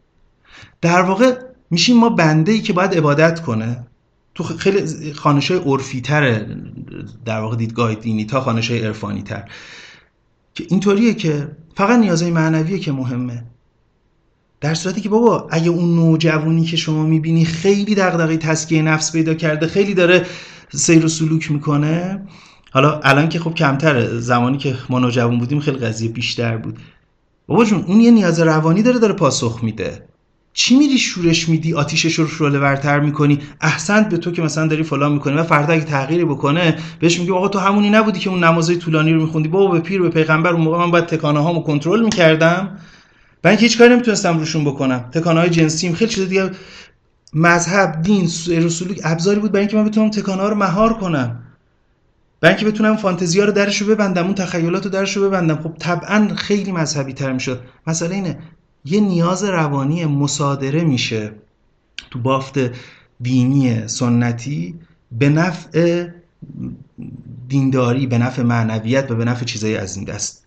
در واقع میشیم ما بنده ای که باید عبادت کنه. تو خیلی خانش های عرفی تره در واقع دیدگاه دینی تا خانش های عرفانی تر که اینطوریه که فقط نیازهای معنویه که مهمه. در صورتی که بابا اگه اون نوجوانی که شما می‌بینی خیلی دغدغه تسکیه نفس پیدا کرده خیلی داره سیر و سلوک می‌کنه. حالا الان که خب کمتره زمانی که ما نوجوان بودیم خیلی قضیه بیشتر بود. بابا جون اون یه نیاز روانی داره داره پاسخ میده. چی میری شورش میدی؟ آتیشش رو شعله ورتر می‌کنی؟ احسنت به تو که مثلا داری فلان می‌کنی و فردا اگه تغییری بکنه بهش میگی آقا تو همونی نبودی که اون نمازهای طولانی رو میخوندی. بابا به پیر به پیغمبر اون موقع من باید تکانه هامو کنترل می‌کردم. من هیچ کاری نمی‌تونستم روشون بکنم. تکانه جنسیم خیلی چیز دیگه. مذهب دین رسول ابزاری بود برای اینکه من بتونم تکانه ها رو مهار کنم. برای اینکه بتونم فانتزی ها رو درش رو ببندم اون تخیلات رو درش رو ببندم. خب طبعا خیلی مذهبی تر می‌شد مسئله اینه یه نیاز روانی مصادره میشه تو بافت دینی سنتی به نفع دینداری به نفع معنویت و به نفع چیزایی از این دست.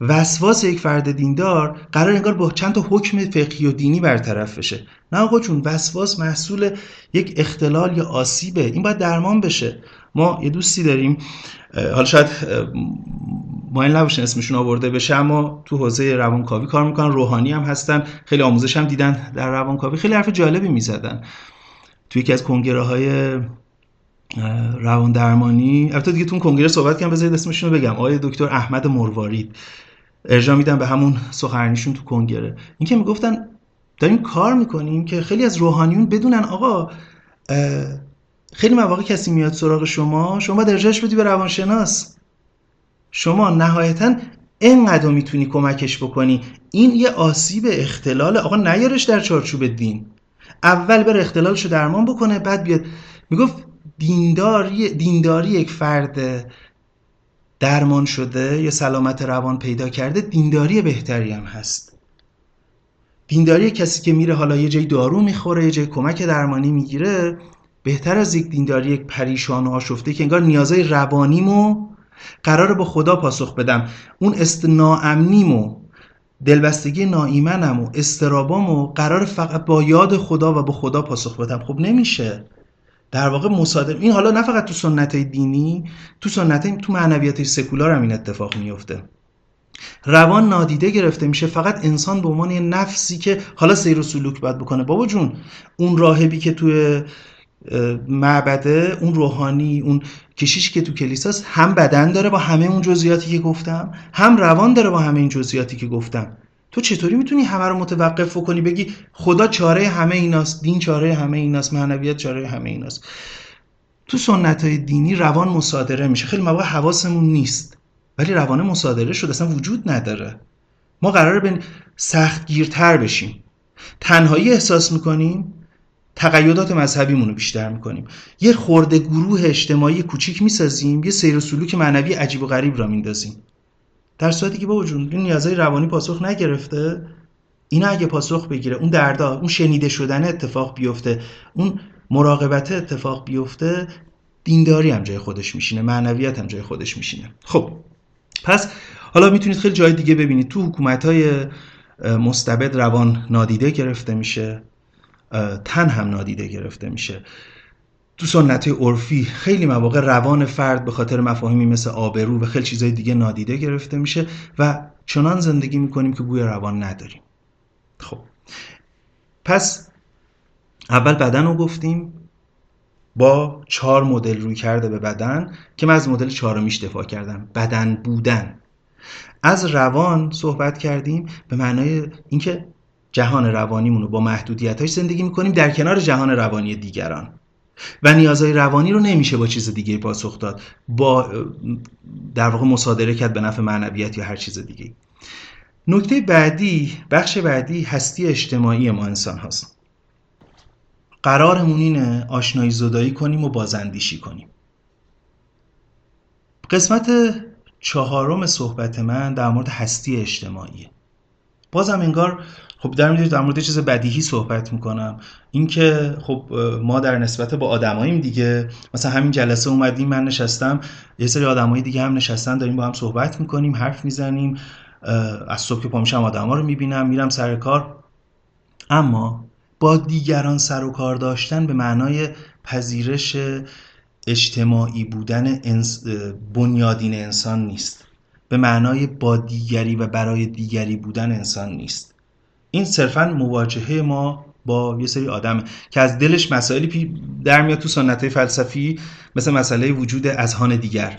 وسواس یک فرد دیندار قرار انگار با چند تا حکم فقهی و دینی برطرف بشه. نه آقا چون وسواس محصول یک اختلال یا آسیبه. این باید درمان بشه. ما یه دوستی داریم. حالا شاید مایل نباشن اسمشون آورده بشه اما تو حوزه روانکاوی کار می‌کنن. روحانی هم هستن. خیلی آموزش هم دیدن در روانکاوی. خیلی حرف جالبی می‌زدن. تو یکی از کنگره های روان درمانی. البته دیگه تو کنگره صحبت کردم. بذارید اسمشون رو بگم. آقای دکتر احمد مروارید. ارجاع میدم به همون سخنرانیشون تو کنگره. این که می‌گفتن داریم کار می‌کنیم که خیلی از روحانیون بدونن آقا خیلی مواقع کسی میاد سراغ شما شما باید ارجاعش بدی به روانشناس. شما نهایتا اینقدر می‌تونی کمکش بکنی. این یه آسیب اختلال. آقا نیارش در چارچوب دین. اول بر اختلالشو درمان بکنه بعد بیاد. می‌گفت دینداری دینداری یک فرد درمان شده یا سلامت روان پیدا کرده دینداری بهتری هم هست. دینداری کسی که میره حالا یه جای دارو می‌خوره یه جای کمک درمانی می‌گیره بهتر از یک دینداری یک پریشان و آشفته که انگار نیازهای روانیمو قرار با خدا پاسخ بدم. اون است ناامنیمو دلبستگی ناایمنم و استرابامو قرار فقط با یاد خدا و با خدا پاسخ بدم. خب نمیشه. در واقع مصادم این حالا نه فقط تو سنت دینی تو سنت تو معنویت سکولار هم این اتفاق میفته روان نادیده گرفته میشه فقط انسان به عنوان نفسی که حالا سیر و سلوک باید بکنه. بابا جون اون راهبی که توی معبده اون روحانی اون کشیش که تو کلیساست هم بدن داره با همه اون جزئیاتی که گفتم هم روان داره با همه این جزئیاتی که گفتم. تو چطوری می‌تونی همه رو متوقف کنی؟ بگی خدا چاره همه ایناست دین چاره همه ایناست معنویت چاره همه ایناست. تو سنت های دینی روان مصادره میشه. خیلی مواقع حواسمون نیست ولی روان مصادره شده اصلا وجود نداره. ما قراره به سخت گیرتر بشیم. تنهایی احساس می‌کنیم تقیدات مذهبیمون رو بیشتر می‌کنیم. یه خورده گروه اجتماعی کوچیک می‌سازیم یه سیر و سلوک معنوی عجیب و غریب را میندازیم. در صورتی که با جون این نیازهای روانی پاسخ نگرفته این اگه پاسخ بگیره اون دردا اون شنیده شدن اتفاق بیفته اون مراقبت اتفاق بیفته دینداری هم جای خودش میشینه معنویت هم جای خودش میشینه. خب پس حالا می‌تونید خیلی جای دیگه ببینید. تو حکومت های مستبد روان نادیده گرفته میشه تن هم نادیده گرفته میشه. تو سنت عرفی خیلی مواقع روان فرد به خاطر مفاهیمی مثل آبرو و خیلی چیزای دیگه نادیده گرفته میشه و چنان زندگی می‌کنیم که بوی روان نداریم. خب. پس اول بدن رو گفتیم با چهار مدل روی کرده به بدن که من از مدل چهارمیش دفاع کردم بدن بودن. از روان صحبت کردیم به معنای اینکه جهان روانیمون رو با محدودیتاش زندگی می‌کنیم در کنار جهان روانی دیگران. و نیازهای روانی رو نمیشه با چیز دیگه پاسخ داد. با در واقع مصادره کرد به نفع معنویت یا هر چیز دیگه. نکته بعدی بخش بعدی هستی اجتماعی ما انسان هست قرارمون اینه آشنایی زدایی کنیم و بازندیشی کنیم. قسمت چهارم صحبت من در مورد هستی اجتماعیه. بازم انگار خب در مورد در مورد چیز بدیهی صحبت می‌کنم. اینکه خب ما در نسبت با آدماییم دیگه. مثلا همین جلسه اومدیم من نشستم. یه سری آدمای دیگه هم نشستن داریم با هم صحبت می‌کنیم حرف می‌زنیم. از صبح که پا میشم آدما رو می‌بینم میرم سر کار. اما با دیگران سر و کار داشتن به معنای پذیرش اجتماعی بودن بنیادین انسان نیست. به معنای با دیگری و برای دیگری بودن انسان نیست. این صرفا مواجهه ما با یه سری آدم که از دلش مسائلی در میاد تو سنت فلسفی مثل مسئله وجود اذهان دیگر.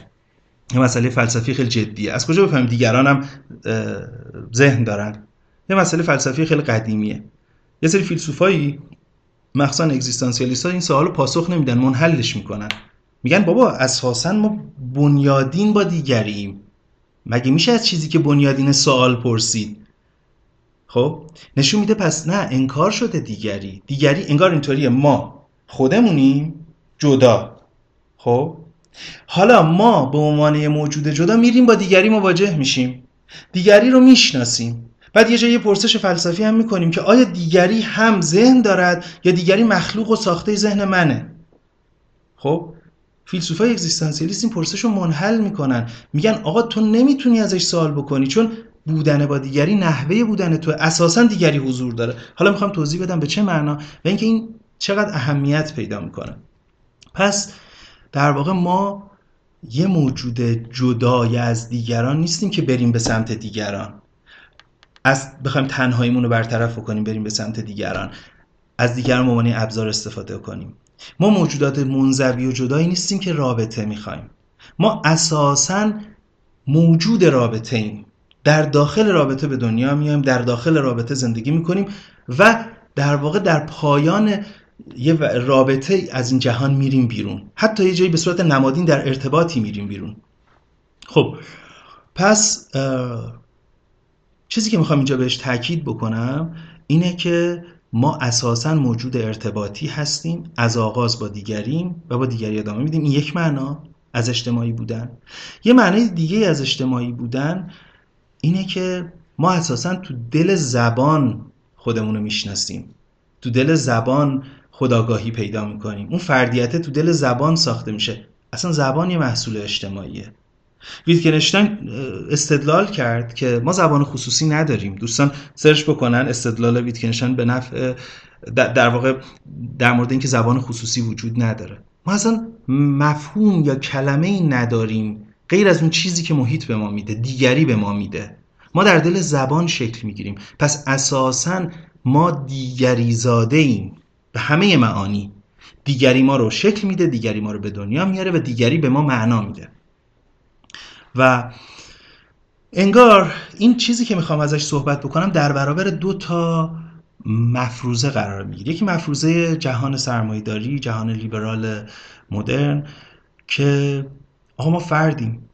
یه مسئله فلسفی خیلی جدیه. از کجا بفهمیم دیگران هم ذهن دارن؟ یه مسئله فلسفی خیلی قدیمیه. یه سری فیلسوفایی مخصوصا اگزیستانسیالیست ها این سوال پاسخ نمیدن منحلش می‌کنن. میگن بابا اساسا ما بنیادین با دیگریم. مگه میشه از چیزی که بنیادین سوال پرسید خب؟ نشون میده پس نه انکار شده دیگری. دیگری انگار اینطوریه. ما خودمونیم جدا. خب؟ حالا ما به عنوان موجود جدا میریم با دیگری مواجه میشیم. دیگری رو می‌شناسیم. بعد یه جایی پرسش فلسفی هم می‌کنیم که آیا دیگری هم ذهن دارد یا دیگری مخلوق و ساخته ذهن منه؟ خب؟ فیلسوفای اگزیستانسیالیست این پرسش رو منحل می‌کنن. میگن آقا تو نمی‌تونی ازش سوال بکنی چون بودن با دیگری نحوه بودن تو اساسا دیگری حضور داره. حالا می‌خوام توضیح بدم به چه معنا و اینکه این چقدر اهمیت پیدا می‌کنه. پس در واقع ما یه موجود جدای از دیگران نیستیم که بریم به سمت دیگران. از بخوایم تنهاییمون رو برطرف کنیم بریم به سمت دیگران. از دیگران ممانی ابزار استفاده کنیم. ما موجودات منزوی و جدایی نیستیم که رابطه می‌خوایم. ما اساسا موجود رابطه ایم در داخل رابطه به دنیا میایم در داخل رابطه زندگی می‌کنیم و در واقع در پایان یه رابطه از این جهان میریم بیرون. حتی یه جایی به صورت نمادین در ارتباطی میریم بیرون. خب پس چیزی که می‌خوام اینجا بهش تاکید بکنم اینه که ما اساسا موجود ارتباطی هستیم از آغاز با دیگریم و با دیگری ادامه میدیم. این یک معنا از اجتماعی بودن. یه معنی دیگه از اجتماعی بودن اینه که ما اساسا تو دل زبان خودمون رو می‌شناسیم. تو دل زبان خداگاهی پیدا می‌کنیم. اون فردیته تو دل زبان ساخته میشه. اصلا زبان یه محصول اجتماعیه. ویتکنشتاین استدلال کرد که ما زبان خصوصی نداریم. دوستان سرچ بکنن استدلال ویتکنشتاین به نفع در واقع در مورد اینکه زبان خصوصی وجود نداره. ما اصلا مفهوم یا کلمه ای نداریم غیر از اون چیزی که محیط به ما میده دیگری به ما میده. ما در دل زبان شکل می‌گیریم. پس اساسا ما دیگری زاده ایم به همه معانی. دیگری ما رو شکل میده دیگری ما رو به دنیا میاره و دیگری به ما معنا میده. و انگار این چیزی که می‌خوام ازش صحبت بکنم در برابر دو تا مفروضه قرار می‌گیره. یکی مفروضه جهان سرمایهداری جهان لیبرال مدرن که آقا ما فردیم.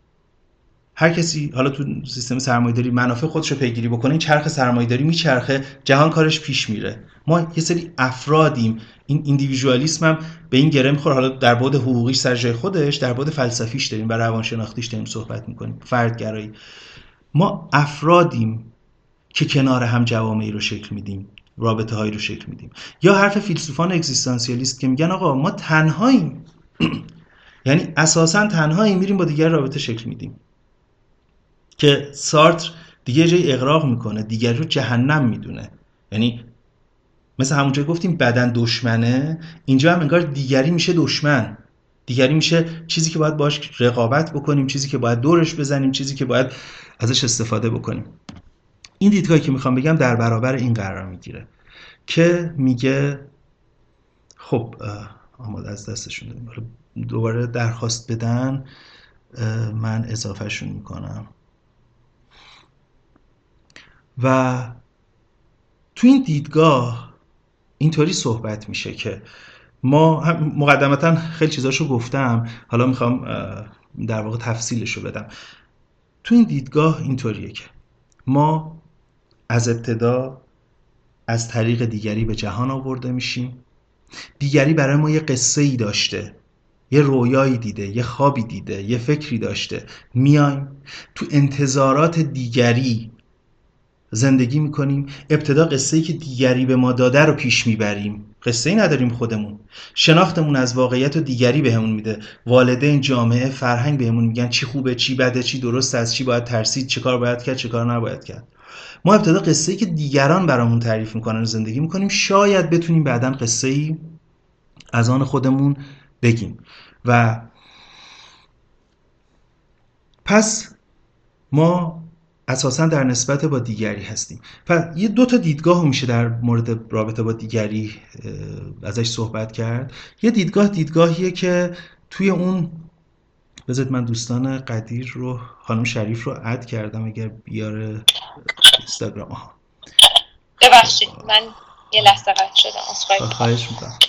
هر کسی حالا تو سیستم سرمایه‌داری منافع خودش رو پیگیری بکنه این چرخ سرمایه‌داری میچرخه جهان کارش پیش میره. ما یه سری افرادیم. این ایندیویژوالیسم هم به این گره می‌خوره. حالا در بعد حقوقیش سر جای خودش در بعد فلسفیش داریم و روانشناختیش داریم صحبت می‌کنیم. فردگرایی. ما افرادیم که کنار هم جوامعی رو شکل میدیم رابطه هایی رو شکل میدیم. یا حرف فیلسوفان اگزیستانسیالیست که میگن آقا ما تنهاییم. *clears throat* یعنی اساسا تنهایی میریم با دیگر رابطه شکل میدیم. که سارتر دیگه جای اقراق می‌کنه دیگر رو جهنم می‌دونه. یعنی مثل همونجا گفتیم بدن دشمنه اینجا هم انگار دیگری میشه دشمن. دیگری میشه چیزی که باید باش رقابت بکنیم چیزی که باید دورش بزنیم چیزی که باید ازش استفاده بکنیم. این دیدگاهی که می‌خوام بگم در برابر این قرار می‌گیره که میگه خب آماده از دستشون دادیم دوباره درخواست بدن من اضافهشون می‌کنم. و تو این دیدگاه اینطوری صحبت میشه که ما مقدمتا خیلی چیزاشو گفتم حالا می‌خوام در واقع تفصیلش رو بدم. تو این دیدگاه اینطوریه که ما از ابتدا از طریق دیگری به جهان آورده میشیم. دیگری برای ما یه قصه ای داشته. یه رویایی دیده یه خوابی دیده یه فکری داشته. میایم تو انتظارات دیگری زندگی می‌کنیم. ابتدا قصه ای که دیگری به ما داده رو پیش می‌بریم. قصه ای نداریم خودمون. شناختمون از واقعیت و دیگری بهمون میده. والدین جامعه فرهنگ بهمون میگن چی خوبه چی بده چی درست از چی باید ترسید چه کار باید کرد چه کار نباید کرد. ما ابتدا قصه ای که دیگران برامون تعریف می‌کنن زندگی می‌کنیم. شاید بتونیم بعدا قصه ای از آن خودمون بگیم. و پس ما اساسا در نسبت با دیگری هستیم. پس یه دو تا دیدگاه میشه در مورد رابطه با دیگری ازش صحبت کرد. یه دیدگاه دیدگاهیه که توی اون بذارید من دوستان قدیر رو خانم شریف رو اد کردم اگر بیاره اینستاگرام ها ببخشید من یه لحظه قد شدم خواهش می‌کنم.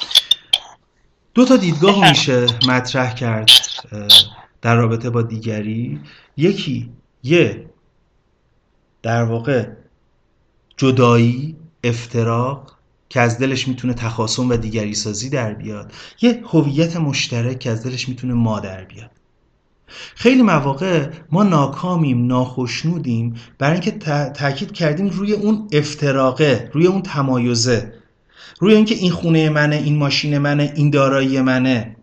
دو تا دیدگاه میشه مطرح کرد در رابطه با دیگری. یکی یه در واقع جدایی افتراق که از دلش می‌تونه تخاصم و دیگری سازی در بیاد. یه هویت مشترک که از دلش می‌تونه ما در بیاد. خیلی مواقع ما ناکامیم ناخشنودیم برای اینکه تاکید کردیم روی اون افتراقه روی اون تمایزه. روی اینکه این خونه منه این ماشین منه این دارایی منه.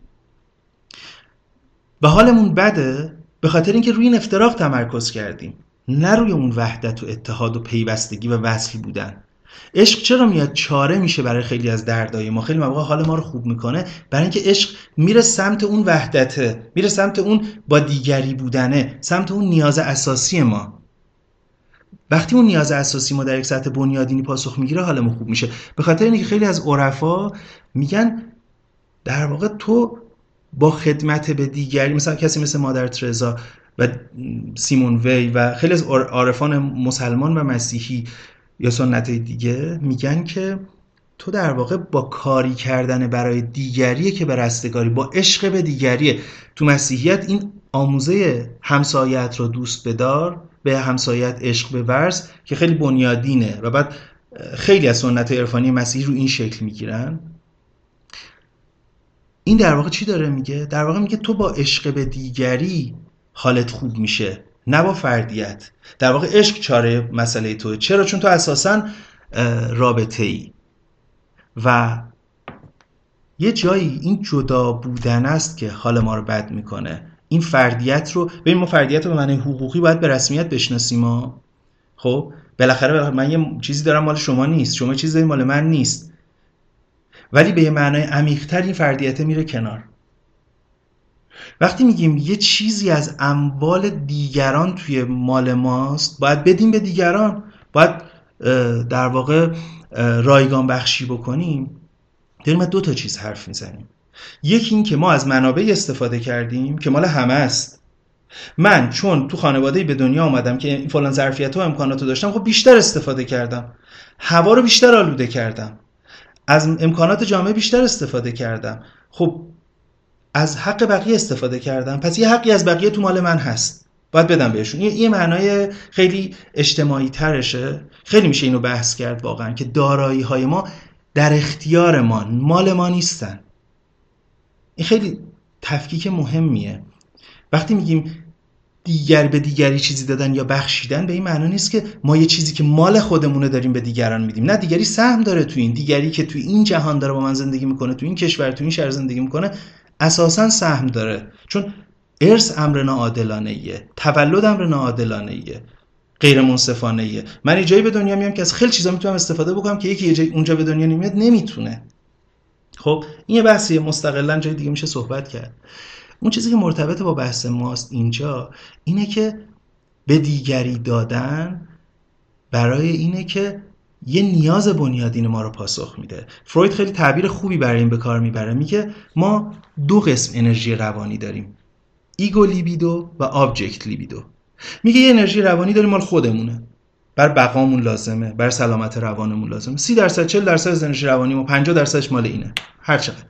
و حالمون بده به خاطر اینکه روی این افتراق تمرکز کردیم. نه روی اون وحدت و اتحاد و پیوستگی و وصل بودن. عشق چرا میاد؟ چاره میشه برای خیلی از دردای ما. خیلی مواقع حال ما رو خوب می‌کنه. برای اینکه عشق میره سمت اون وحدته میره سمت اون با دیگری بودنه سمت اون نیاز اساسی ما. وقتی اون نیاز اساسی ما در یک سطح بنیادینی پاسخ می‌گیره حالمون خوب میشه. به خاطر اینکه خیلی از عرفا میگن در واقع تو با خدمت به دیگری مثلا کسی مثل مادر ترزا و سیمون وی و خیلی از عارفان مسلمان و مسیحی یا سنت دیگه میگن که تو در واقع با کاری کردن برای دیگریه که به رستگاری با عشق به دیگریه. تو مسیحیت این آموزه همسایت رو دوست بدار به همسایت عشق بورز که خیلی بنیادینه و بعد خیلی از سنت عرفانی مسیحی رو این شکل می‌گیرن. این در واقع چی داره میگه؟ در واقع میگه تو با عشق به دیگری حالت خوب میشه نه با فردیت. در واقع عشق چاره مسئله تو چرا؟ چون تو اساسا رابطه ای و یه جایی این جدا بودن است که حال ما رو بد می‌کنه. این فردیت رو ببین ما فردیت رو به معنی حقوقی باید به رسمیت بشناسیم ما خب؟ بالاخره من یه چیزی دارم مال شما نیست. شما چیزی مال من نیست. ولی به یه معنای عمیقتر این فردیت میره کنار. وقتی میگیم یه چیزی از اموال دیگران توی مال ماست باید بدیم به دیگران. باید در واقع رایگان بخشی بکنیم. داریم دو تا چیز حرف می‌زنیم. یکی این که ما از منابع استفاده کردیم که مال همه است. من چون تو خانواده به دنیا آمدم که این فلان ظرفیت و امکانات رو داشتم خب بیشتر استفاده کردم. هوا رو بیشتر آلوده کردم. از امکانات جامعه بیشتر استفاده کردم. خب از حق بقیه استفاده کردم. پس یه حقی از بقیه تو مال من هست. باید بدم بهشون. یه معنای خیلی اجتماعی ترشه خیلی میشه اینو بحث کرد واقعا که دارایی های ما در اختیار ما مال ما نیستن. این خیلی تفکیک مهمیه. وقتی میگیم دیگر به دیگری چیزی دادن یا بخشیدن به این معنا نیست که ما یه چیزی که مال خودمونه داریم به دیگران میدیم. نه دیگری سهم داره تو این. دیگری که تو این جهان داره با من زندگی می‌کنه تو این کشور تو این شهر زندگی می‌کنه اساسا سهم داره. چون ارث امر ناعادلانه ایه تولد امر ناعادلانه ایه غیر منصفانه ایه من جایی به دنیا میام که از خیلی چیزا می‌تونم استفاده بکنم که یکی یه جای اونجا به دنیا نمیاد نمی‌تونه. خب این یه بحثیه مستقلا جای دیگه میشه صحبت کرد. اون چیزی که مرتبط با بحث ماست اینجا اینه که به دیگری دادن برای اینه که یه نیاز بنیادین ما رو پاسخ میده. فروید خیلی تعبیر خوبی برای این به کار می‌بره. میگه ما دو قسم انرژی روانی داریم. ego libido و object libido. میگه یه انرژی روانی داریم مال خودمونه. بر بقامون لازمه بر سلامت روانمون لازمه. 30 درصد 40 درصد از انرژی روانی ما 50 درصدش مال اینه. هر چقدر.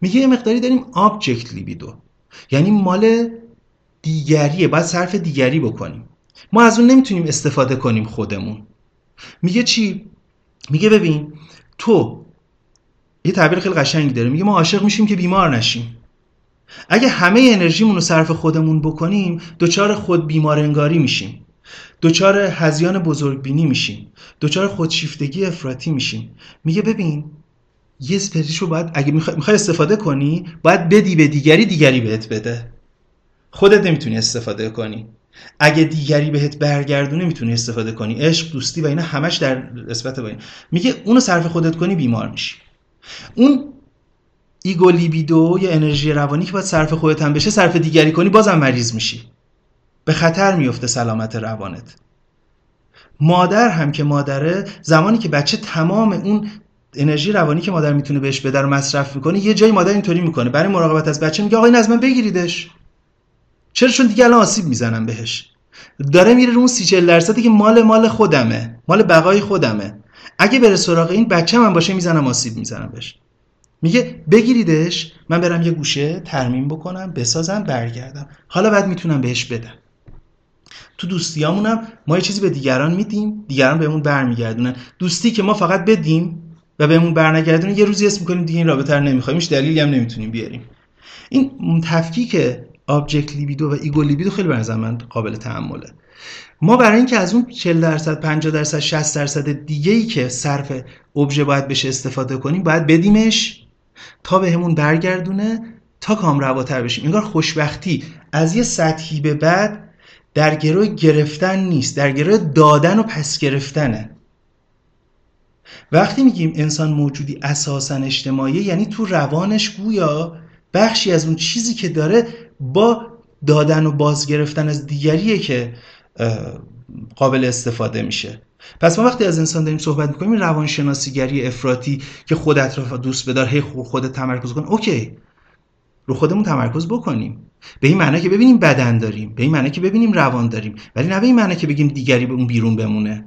میگه یه مقداری داریم object libido یعنی مال دیگریه باید صرف دیگری بکنیم. ما از اون نمی‌تونیم استفاده کنیم خودمون. میگه چی؟ میگه ببین تو یه تعبیر خیلی قشنگی داره. میگه ما عاشق میشیم که بیمار نشیم. اگه همه انرژیمون رو صرف خودمون بکنیم دچار خود بیمار انگاری میشیم. دچار هزیان بزرگبینی میشیم. دچار خودشیفتگی افراطی میشیم. میگه ببین یه رو باید اگه می‌خوای استفاده کنی باید بدی به دیگری دیگری بهت بده. خودت نمی‌تونی استفاده کنی. اگه دیگری بهت برگردونه می‌تونی استفاده کنی. عشق دوستی و اینا همش در نسبت با این. میگه اونو صرف خودت کنی بیمار میشی. اون ایگو لیبیدو یا انرژی روانی که باید صرف خودت هم بشه صرف دیگری کنی بازم مریض میشی. به خطر میفته سلامت روانت. مادر هم که مادره زمانی که بچه تمام اون انرژی روانی که مادر می‌تونه بهش بده رو مصرف می‌کنه یه جایی مادر اینطوری می‌کنه. برای مراقبت از بچه میگه آقا این از من بگیریدش. چرا؟ چون دیگه الان آسیب می‌زنم بهش. داره میره رو اون سی درصدی که مال مال خودمه مال بقای خودمه. اگه بره سراغ این بچه من باشه می‌زنم آسیب می‌زنم بهش. میگه بگیریدش من برم یه گوشه ترمیم بکنم بسازم برگردم. حالا بعد می‌تونم بهش بدم. تو دوستیامونم ما یه چیزی به دیگران میدیم دیگران بهمون برمیگردونن. دوستی که ما فقط بدیم و بهمون برنگردونه یه روزی اسم می‌کنیم دیگه این رابطه رو نمی‌خوایم هیچ دلیلی هم نمی‌تونیم بیاریم. این تفکیک object libido و ego libido خیلی به من قابل تامله. ما برای اینکه از اون 40 درصد 50 درصد 60 درصد دیگه ای که صرف ابژه باید بشه استفاده کنیم باید بدیمش تا بهمون برگردونه تا کام رواتر بشیم. انگار خوشبختی. از یه سطحی به بعد در گروه گرفتن نیست در گروه دادن و پس گرفتنه. وقتی میگیم انسان موجودی اساسا اجتماعی یعنی تو روانش گویا بخشی از اون چیزی که داره با دادن و باز گرفتن از دیگریه که قابل استفاده میشه. پس ما وقتی از انسان داریم صحبت می‌کنیم روانشناسیگری افراطی که خودت رو دوست بدار هی خودت تمرکز کن اوکی. رو خودمون تمرکز بکنیم. به این معنی که ببینیم بدن داریم به این معنی که ببینیم روان داریم. ولی نه به این معنی که بگیم دیگری به اون بیرون بمونه.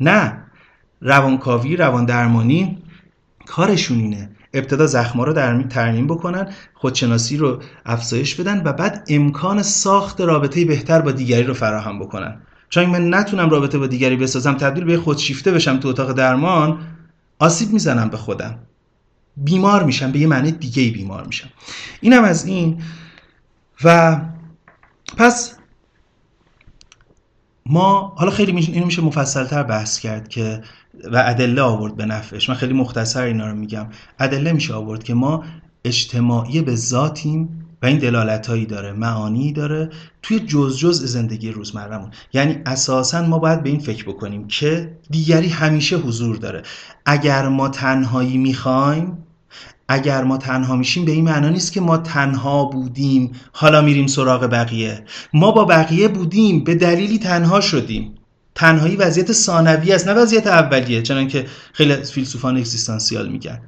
نه. روانکاوی روان درمانی کارشون اینه. ابتدا زخما رو در ترمیم بکنن خودشناسی رو افزایش بدن و بعد امکان ساخت رابطه بهتر با دیگری رو فراهم بکنن. چون من نتونم رابطه با دیگری بسازم تبدیل به خودشیفته بشم تو اتاق درمان آسیب می‌زنم به خودم. بیمار میشم به یه معنی دیگه بیمار میشم. اینم از این. و پس ما حالا خیلی میشه اینو میشه مفصلتر بحث کرد که و ادله آورد به نفعش. من خیلی مختصر اینا رو میگم. ادله میشه آورد که ما اجتماعی به ذاتیم و این دلالت هایی داره معانی داره توی جز جز زندگی روزمرهمون. یعنی اساسا ما باید به این فکر بکنیم که دیگری همیشه حضور داره. اگر ما تنهایی می‌خوایم اگر ما تنها میشیم به این معنا نیست که ما تنها بودیم. حالا میریم سراغ بقیه. ما با بقیه بودیم به دلیلی تنها شدیم. تنهایی وضعیت ثانوی است نه وضعیت اولیه چنان که خیلی فیلسوفان اگزیستانسیال میگن.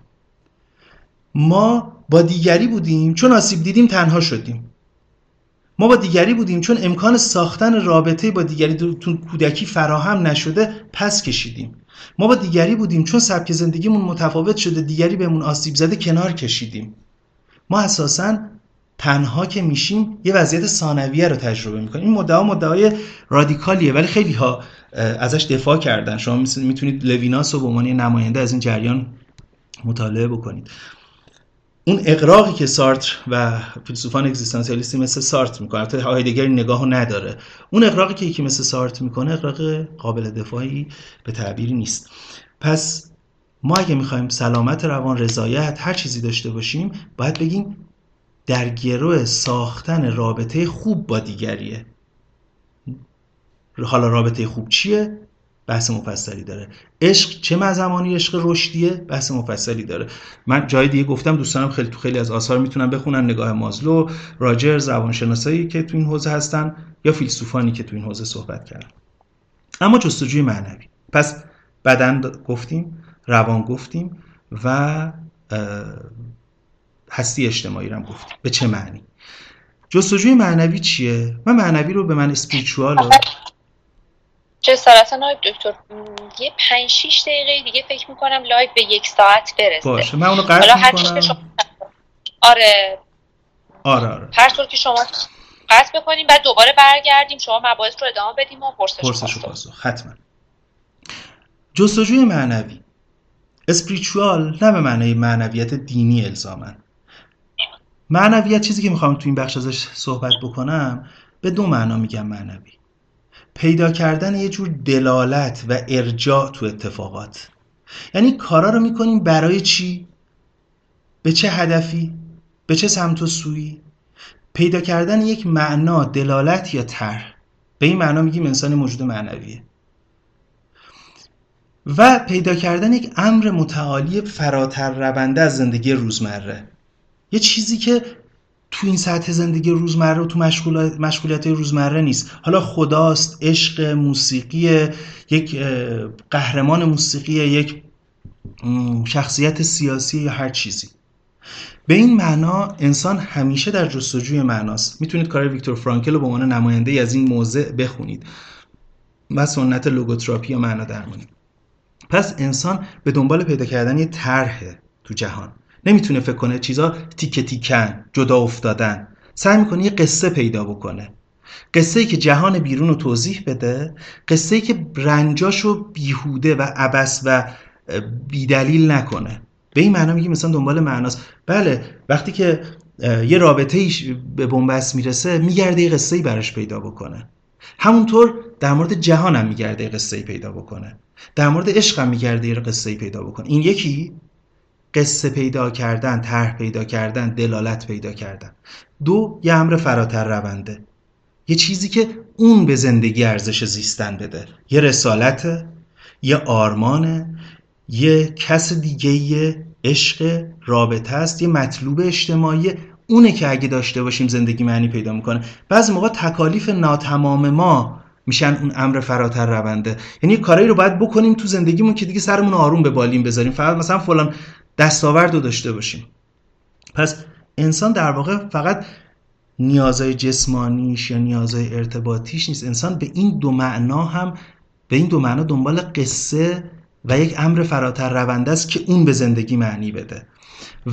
ما با دیگری بودیم چون آسیب دیدیم تنها شدیم. ما با دیگری بودیم چون امکان ساختن رابطه با دیگری تو کودکی فراهم نشده پس کشیدیم. ما با دیگری بودیم چون سبک زندگیمون متفاوت شده دیگری بهمون آسیب زده کنار کشیدیم. ما اساسا تنها که میشیم یه وضعیت ثانویه رو تجربه می‌کنیم. این مدعا مدعای رادیکالیه ولی خیلی ها ازش دفاع کردن. شما می‌تونید لویناس رو به عنوان نماینده از این جریان مطالعه بکنید. اون اقراقی که سارتر و فیلسوفان اگزیستانسیالیستی مثل سارت می‌کنه البته هایدگر نگاهو نداره. اون اقراقی که یکی مثل سارت می‌کنه اقراق قابل دفاعی به تعبیری نیست. پس ما اگه می‌خوایم سلامت روان رضایت هر چیزی داشته باشیم باید بگیم در گروه ساختن رابطه خوب با دیگریه. حالا رابطه خوب چیه؟ بحث مفصلی داره. عشق چه زمانی عشق رشدیه؟ بحث مفصلی داره. من جای دیگه گفتم دوستانم خیلی تو خیلی از آثار می‌تونن بخونن. نگاه مازلو راجر زبانشناسایی که تو این حوزه هستن یا فیلسوفانی که تو این حوزه صحبت کردن. اما جستجوی معنوی. پس بدن گفتیم روان گفتیم و هستی اجتماعی رو گفتیم. به چه معنی؟ جستجوی معنوی چیه؟ من معنوی رو به من spiritual جسارتا آقای دکتر یه 5 6 دقیقه دیگه فکر می‌کنم live به یک ساعت برسه. باشه من اونو قطع می‌کنم. شما... آره. آره آره. هر طور که شما قطع بکنیم بعد دوباره برگردیم شما مباحث رو ادامه بدیم و پرسش, پرسش و پاسخ حتما. جستجوی معنوی. اسپریچوال نه به معنای معنویت دینی الزامن معنویت چیزی که می‌خوام تو این بخش ازش صحبت بکنم به دو معنا میگم معنوی. پیدا کردن یه جور دلالت و ارجاع تو اتفاقات یعنی کارا رو می‌کنیم برای چی؟ به چه هدفی؟ به چه سمت و سویی؟ پیدا کردن یک معنا دلالت یا طرح به این معنا میگیم انسان موجود معنویه و پیدا کردن یک امر متعالی فراتر رونده از زندگی روزمره یه چیزی که تو این سطح زندگی روزمره و تو مشغولیت روزمره نیست. حالا خداست عشق موسیقی یک قهرمان موسیقی یک شخصیت سیاسی یا هر چیزی. به این معنا انسان همیشه در جستجوی معناست. می‌تونید کار ویکتور فرانکل رو به عنوان نماینده از این موضع بخونید و سنت لوگوتراپی یا معنا درمانی پس انسان به دنبال پیدا کردن یه طرحه تو جهان. نمی‌تونه فکر کنه چیزا تیکه تیکن جدا افتادن. سعی می‌کنه یه قصه پیدا بکنه. قصه ای که جهان بیرون رو توضیح بده قصه ای که رنجاشو بیهوده و عبس و بیدلیل نکنه. به این معنا میگیم مثلا دنبال معناست. بله وقتی که یه رابطه ایش به بنبست می‌رسه میگرده یه قصه ای براش پیدا بکنه. همونطور در مورد جهان هم میگرده یه قصه ای پیدا بکنه. در مورد عشق هم میگرده یه قصه ای پیدا بکنه. این یکی؟ قصه پیدا کردن طرح پیدا کردن دلالت پیدا کردن. دو یه امر فراتر رونده. یه چیزی که اون به زندگی ارزش زیستن بده. یه رسالت یه آرمانه یه کس دیگه یه عشق رابطه است یه مطلوب اجتماعی. اونه که اگه داشته باشیم زندگی معنی پیدا می‌کنه. بعضی موقع تکالیف ناتمام ما میشن اون امر فراتر رونده. یعنی کارایی رو باید بکنیم تو زندگیمون که دیگه سرمون آروم به بالین بذاریم. فقط مثلا فلان دستاورد رو داشته باشیم. پس انسان در واقع فقط نیازهای جسمانیش یا نیازهای ارتباطیش نیست. انسان به این دو معنا هم به این دو معنا دنبال قصه و یک امر فراتر رونده است که اون به زندگی معنی بده.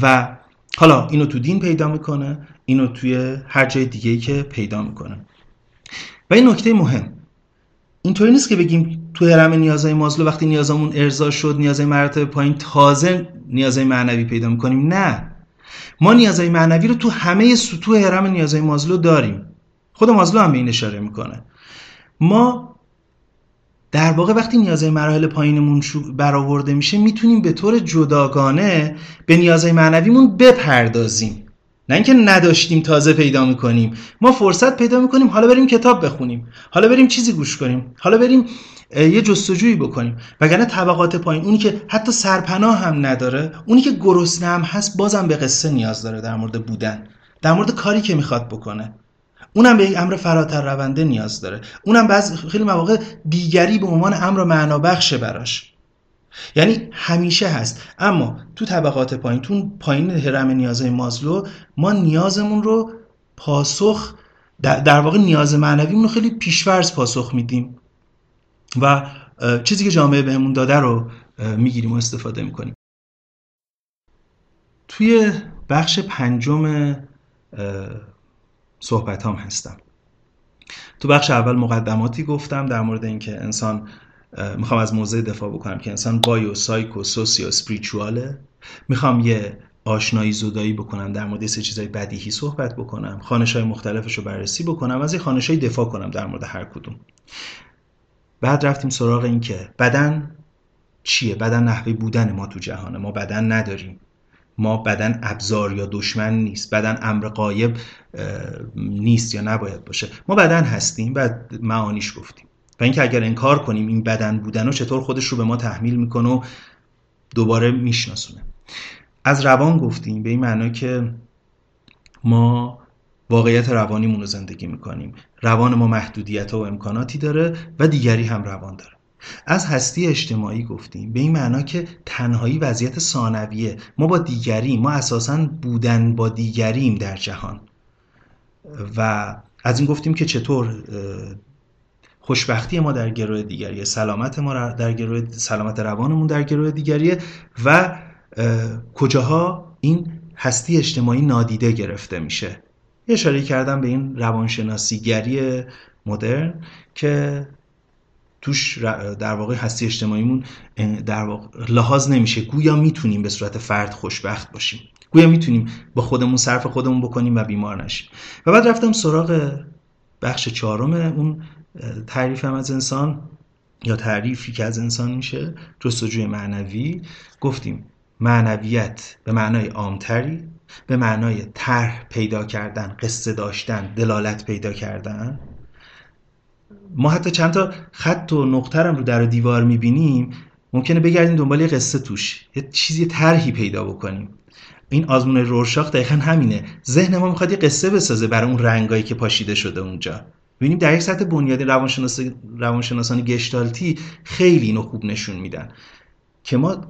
و حالا اینو تو دین پیدا می‌کنه اینو توی هر جای دیگه که پیدا می‌کنه. و این نکته مهم. اینطوری نیست که بگیم تو هرم نیازهای مازلو وقتی نیازمون ارضا شد نیازهای مراتب پایین تازه نیازهای معنوی پیدا می‌کنیم؟ نه. ما نیازهای معنوی رو تو همه سطوح هرم نیازهای مازلو داریم. خود مازلو هم به این اشاره می‌کنه. ما در واقع وقتی نیازهای مراحل پایینمون برآورده میشه می‌تونیم به طور جداگانه به نیازهای معنویمون بپردازیم. نه اینکه نداشتیم تازه پیدا می‌کنیم. ما فرصت پیدا می‌کنیم حالا بریم کتاب بخونیم. حالا بریم چیزی گوش کنیم. حالا بریم یه جستجویی بکنیم. وگرنه طبقات پایین اونی که حتی سرپناه هم نداره اونی که گرسنه هم هست بازم به قصه نیاز داره در مورد بودن. در مورد کاری که می‌خواد بکنه. اونم به یک امر فراتر رونده نیاز داره. اونم بعض خیلی مواقع دیگری به عنوان امر معنابخشه براش. یعنی همیشه هست. اما تو طبقات پایین تو پایین هرم نیازهای مازلو ما نیازمون رو پاسخ در واقع نیاز معنویمون رو خیلی پیشورز پاسخ میدیم. و چیزی که جامعه بهمون داده رو می‌گیریم و استفاده می‌کنیم. توی بخش پنجم صحبت هم هستم. تو بخش اول مقدماتی گفتم در مورد اینکه انسان می‌خوام از موضع دفاع بکنم که انسان بایو سایکو سوسیو سپریچواله. می‌خوام یه آشنایی زدایی بکنم در مورد سه چیزای بدیهی صحبت بکنم خانش های مختلفش رو بررسی بکنم از این خانش دفاع کنم در مورد هر کدوم. بعد رفتیم سراغ این که بدن چیه؟ بدن نحوه بودن ما تو جهانه. ما بدن نداریم. ما بدن ابزار یا دشمن نیست. بدن امر قایب نیست یا نباید باشه. ما بدن هستیم. و معانیش گفتیم. و اینکه اگر انکار کنیم این بدن بودن و چطور خودش رو به ما تحمیل می‌کنه و دوباره میشناسونه. از روان گفتیم به این معنا که ما واقعیت روانیمون رو زندگی می‌کنیم. روان ما محدودیت و امکاناتی داره و دیگری هم روان داره. از هستی اجتماعی گفتیم به این معنا که تنهایی وضعیت ثانویه. ما با دیگریم ما اساسا بودن با دیگریم در جهان. و از این گفتیم که چطور خوشبختی ما در گروه دیگریه. سلامت ما در گروه سلامت روانمون در گروه دیگریه و کجاها این هستی اجتماعی نادیده گرفته میشه. اشاره کردم به این روانشناسیگری مدرن که توش در واقع هستی اجتماعیمون در واقع لحاظ نمیشه. گویا می‌تونیم به صورت فرد خوشبخت باشیم. گویا می‌تونیم با خودمون صرف خودمون بکنیم و بیمار نشیم. و بعد رفتم سراغ بخش چهارم اون تعریفم از انسان یا تعریفی که از انسان میشه جستجوی معنوی. گفتیم معنویت به معنای عامتری به معنای طرح پیدا کردن قصه داشتن دلالت پیدا کردن. ما حتی چند تا خط و نقطه رو در دیوار می‌بینیم. ممکنه بگردیم دنبال یه قصه توش یه چیزی طرحی پیدا بکنیم. این آزمون رورشاخ دقیقا همینه. ذهن ما می‌خواد یه قصه بسازه برای اون رنگایی که پاشیده شده اونجا. ببینیم در یک سطح بنیادی روانشناس روانشناسان گشتالتی خیلی اینو خوب نشون میدن که ما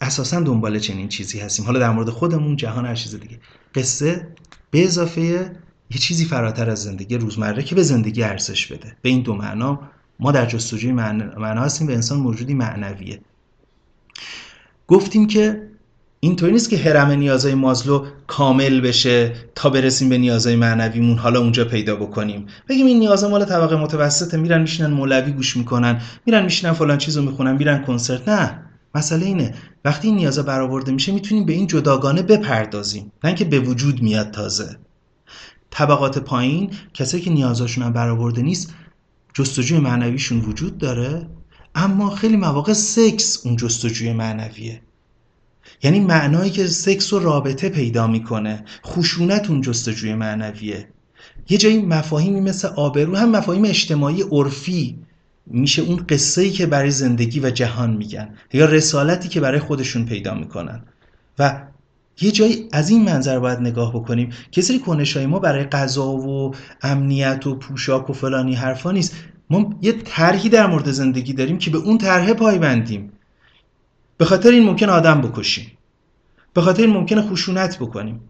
اساسا دنبال چنین چیزی هستیم. حالا در مورد خودمون جهان هر چیز دیگه. قصه به اضافه یه چیزی فراتر از زندگی روزمره که به زندگی ارزش بده. به این دو معنا ما در جستجوی معنا هستیم به انسان موجودی معنویه. گفتیم که اینطوری نیست که هرم نیازهای مازلو کامل بشه تا برسیم به نیازهای معنویمون. حالا اونجا پیدا بکنیم. بگیم این نیازها مال طبقه متوسطه. میرن میشینن مولوی گوش می‌کنن. میرن میشینن فلان چیزو می‌خونن. میرن کنسرت. نه. مسئله اینه. وقتی این نیازها برآورده میشه می‌تونیم به این جداگانه بپردازیم. نه اینکه به وجود میاد تازه. طبقات پایین کسایی که نیازاشون هم برآورده نیست جستجوی معنویشون وجود داره. اما خیلی مواقع سکس اون جستجوی معنویه. یعنی معنایی که سکس و رابطه پیدا می‌کنه. خشونت اون جستجوی معنویه. یه جایی مفاهیمی مثل آبرو هم مفاهیم اجتماعی عرفی میشه اون قصه ای که برای زندگی و جهان میگن یا رسالتی که برای خودشون پیدا می‌کنن. و یه جایی از این منظر باید نگاه بکنیم که سری کنش ما برای غذا و امنیت و پوشاک و فلانی حرفا نیست. ما یه طرحی در مورد زندگی داریم که به اون طرح پایبندیم. به خاطر این ممکن آدم بکشیم. به خاطر این ممکنه خشونت بکنیم.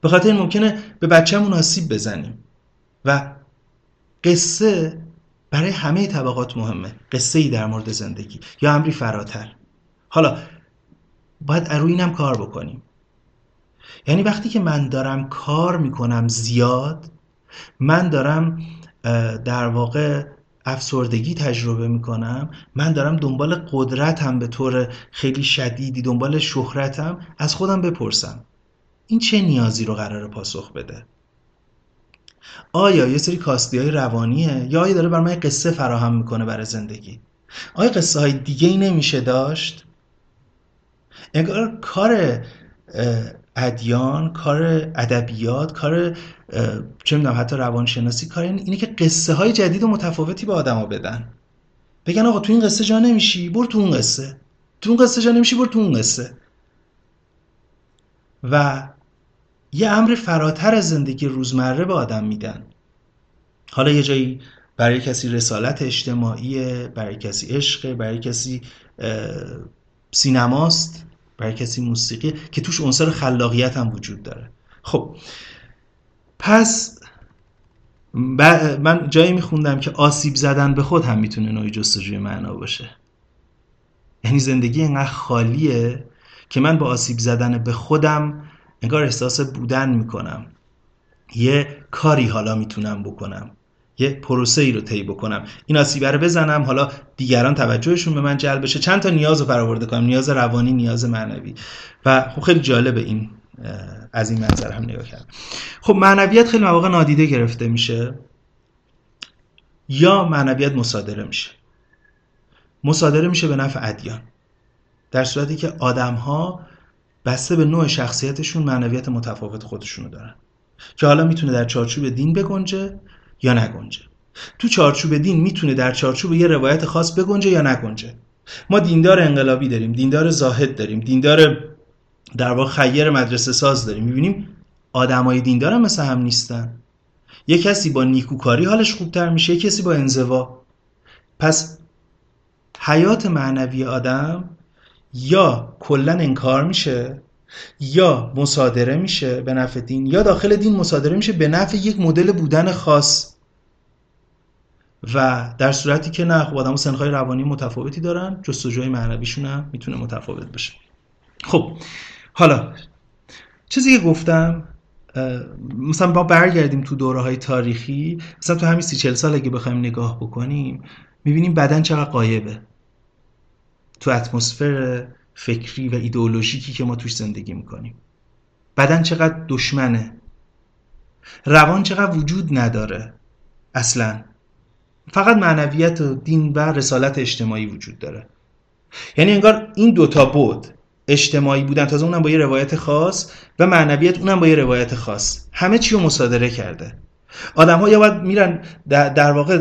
به خاطر این ممکنه به بچهمون آسیب بزنیم. و قصه برای همه طبقات مهمه. قصه ای در مورد زندگی. یا امری فراتر. حالا باید روی اینم کار بکنیم. یعنی وقتی که من دارم کار می‌کنم زیاد من دارم در واقع افسردگی تجربه می‌کنم. من دارم دنبال قدرتم به طور خیلی شدیدی دنبال شهرتم. از خودم بپرسم این چه نیازی رو قرار پاسخ بده؟ آیا یه سری کاستی های روانیه یا آیا داره بر من قصه فراهم می‌کنه برای زندگی؟ آیا قصه های دیگه ای نمیشه داشت؟ انگار کار ادیان کار ادبیات کار چه می‌دونم حتی روانشناسی کار اینه که قصه های جدید و متفاوتی به آدما بدن. بگن آقا تو این قصه جا نمیشی برو تو اون قصه. تو اون قصه جا نمیشی برو تو اون قصه. و یه امر فراتر از زندگی روزمره به آدم میدن. حالا یه جایی برای کسی رسالت اجتماعی برای کسی عشق برای کسی سینماست برای کسی موسیقی که توش عنصر خلاقیت هم وجود داره. خب پس من جایی میخوندم که آسیب زدن به خود هم می‌تونه نوعی جستجوی معنا باشه. یعنی زندگی اینقدر خالیه که من با آسیب زدن به خودم انگار احساس بودن می‌کنم. یه کاری حالا می‌تونم بکنم. یه پروسه ای رو طی بکنم. این آسیبه رو بزنم حالا دیگران توجهشون به من جلب بشه. چند تا نیاز رو برآورده کنم. نیاز روانی نیاز معنوی. و خب خیلی جالبه این. از این منظر هم نگاه کردم. خب معنویت خیلی مواقع نادیده گرفته میشه یا معنویت مصادره میشه. مصادره میشه به نفع ادیان. در صورتی که آدم ها بسته به نوع شخصیتشون معنویت متفاوت خودشونو دارن. که حالا می‌تونه در چارچوب دین بگنجه یا نگنجه. تو چارچوب دین می‌تونه در چارچوب یه روایت خاص بگنجه یا نگنجه. ما دیندار انقلابی داریم دیندار زاهد داریم دیندار در واقع خیر مدرسه ساز داریم. می‌بینیم آدمای دیندار هم مثل هم نیستن. یه کسی با نیکوکاری حالش خوبتر میشه یه کسی با انزوا. پس حیات معنوی آدم یا کلا انکار میشه یا مصادره میشه به نفع دین یا داخل دین مصادره میشه به نفع یک مدل بودن خاص. و در صورتی که نه خب آدم سنخهای روانی متفاوتی دارن جستجوی معنویشون هم می‌تونه متفاوت بشه خب حالا چیزی که گفتم مثلا با برگردیم تو دوره های تاریخی مثلا تو همین سی چل سال اگه بخوایم نگاه بکنیم می‌بینیم بدن چقدر قایبه. تو اتمسفر فکری و ایدئولوژیکی که ما توش زندگی می‌کنیم. بدن چقدر دشمنه. روان چقدر وجود نداره. اصلا. فقط معنویت و دین و رسالت اجتماعی وجود داره. یعنی انگار این دوتا بود. اجتماعی بودن. تازه اونم با یه روایت خاص و معنویت اونم با یه روایت خاص. همه چی رو مصادره کرده. آدم ها یا باید میرن در, واقع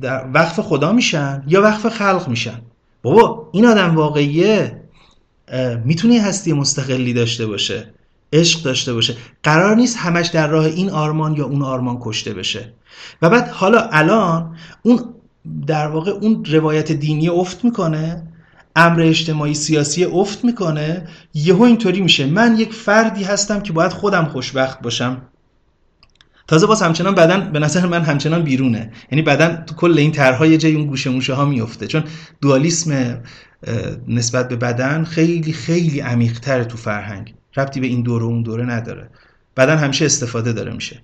در وقف خدا میشن یا وقف خلق میشن. بابا این آدم واقعیه. می‌تونه هستی مستقلی داشته باشه عشق داشته باشه. قرار نیست همش در راه این آرمان یا اون آرمان کشته بشه. و بعد حالا الان اون در واقع اون روایت دینی افت می‌کنه امر اجتماعی سیاسی افت می‌کنه یهو اینطوری میشه. من یک فردی هستم که باید خودم خوشبخت باشم. تازه باز همچنان بدن به نظر من همچنان بیرونه. یعنی بدن تو کل این طرحهای جای اون گوشه موشه ها میفته چون دوالیسم نسبت به بدن خیلی خیلی عمیقتره تو فرهنگ. ربطی به این دوره و اون دوره نداره. بدن همیشه استفاده داره میشه.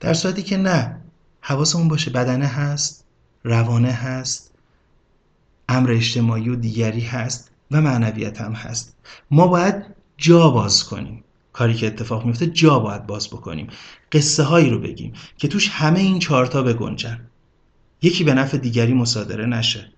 در صورتی که نه. حواسمون باشه بدنه هست روانه هست. امر اجتماعی و دیگری هست و معنویت هم هست. ما باید جا باز کنیم. کاری که اتفاق میفته جا باید باز بکنیم. قصه هایی رو بگیم که توش همه این چهارتا بگنجن. یکی به نفع دیگری مصادره نشه.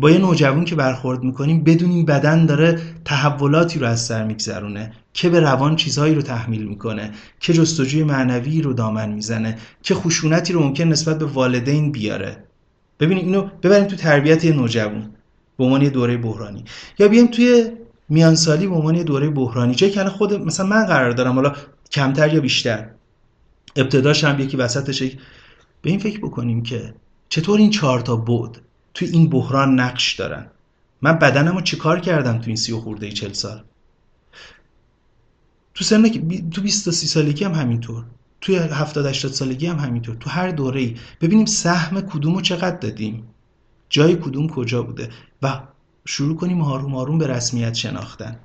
با یه نوجوان که برخورد می‌کنیم بدونیم بدن داره تحولاتی رو از سر میگذرونه که به روان چیزهایی رو تحمیل می‌کنه که جستجوی معنوی رو دامن می‌زنه که خشونتی رو ممکن نسبت به والدین بیاره. ببینیم اینو ببریم تو تربیت یه نوجوان به عنوان یه دوره بحرانی. یا بیایم توی میانسالی به عنوان یه دوره بحرانی. جایی که خود مثلا من قرار دارم حالا کمتر یا بیشتر. ابتداش هم یکی وسطش به این فکر بکنیم که چطور این چهار تا بود توی این بحران نقش دارن؟ من بدنم رو چیکار کردم تو این سی و خورده ای چل سال؟ تو سن تو 23 سالگی هم همینطور. توی 70 80 سالگی هم همینطور. تو هر دوره ای ببینیم سهم کدومو چقدر دادیم. جای کدوم کجا بوده. و شروع کنیم آروم آروم به رسمیت شناختن.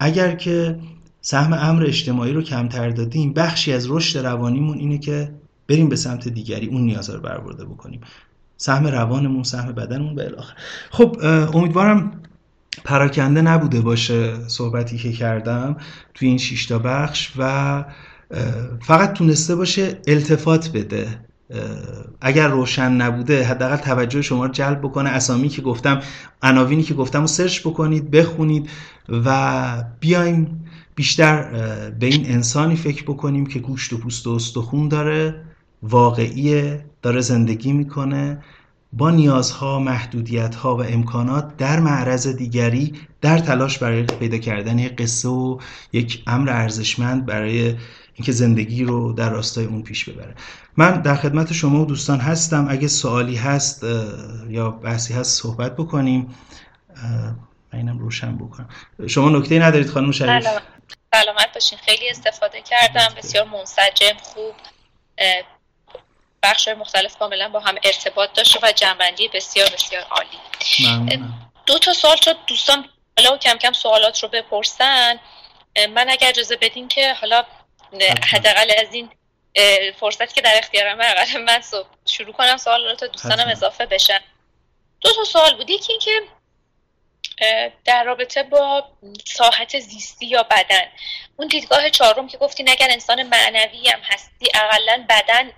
اگر که سهم امر اجتماعی رو کمتر دادیم بخشی از رشد روانیمون اینه که بریم به سمت دیگری. اون نیازها رو برآورده بکنیم. سهم روانمون سهم بدنمون به الاخر خب امیدوارم پراکنده نبوده باشه صحبتی که کردم توی این شیشتا بخش و فقط تونسته باشه التفات بده. اگر روشن نبوده حداقل توجه شما رو جلب بکنه. اسامی که گفتم عناوینی که گفتم رو سرچ بکنید بخونید و بیایم بیشتر به این انسانی فکر بکنیم که گوشت و پوست و استخون داره واقعیه داره زندگی می‌کنه. با نیازها، محدودیتها و امکانات در معرض دیگری در تلاش برای پیدا کردن یک قصه و یک امر ارزشمند برای اینکه زندگی رو در راستای اون پیش ببره. من در خدمت شما و دوستان هستم. اگه سوالی هست یا بحثی هست صحبت بکنیم. من اینم روشن بکنم. شما نکته ندارید خانم شریف؟ سلامت باشین. خیلی استفاده کردم. بسیار منسجم خوب. بخش مختلف کاملا با هم ارتباط داشته و جنبندی بسیار بسیار عالی. دو تا سوال شد دوستان حالا کم کم سوالات رو بپرسن. من اگر اجازه بدین که حالا حداقل از این فرصتی که در اختیارم اقل من شروع کنم سوالات تا دوستانم اضافه بشن. دو تا سوال بود. یکی اینکه در رابطه با ساحت زیستی یا بدن. اون دیدگاه چهارم که گفتین اگر انسان معنوی هم هستی اقلا بدن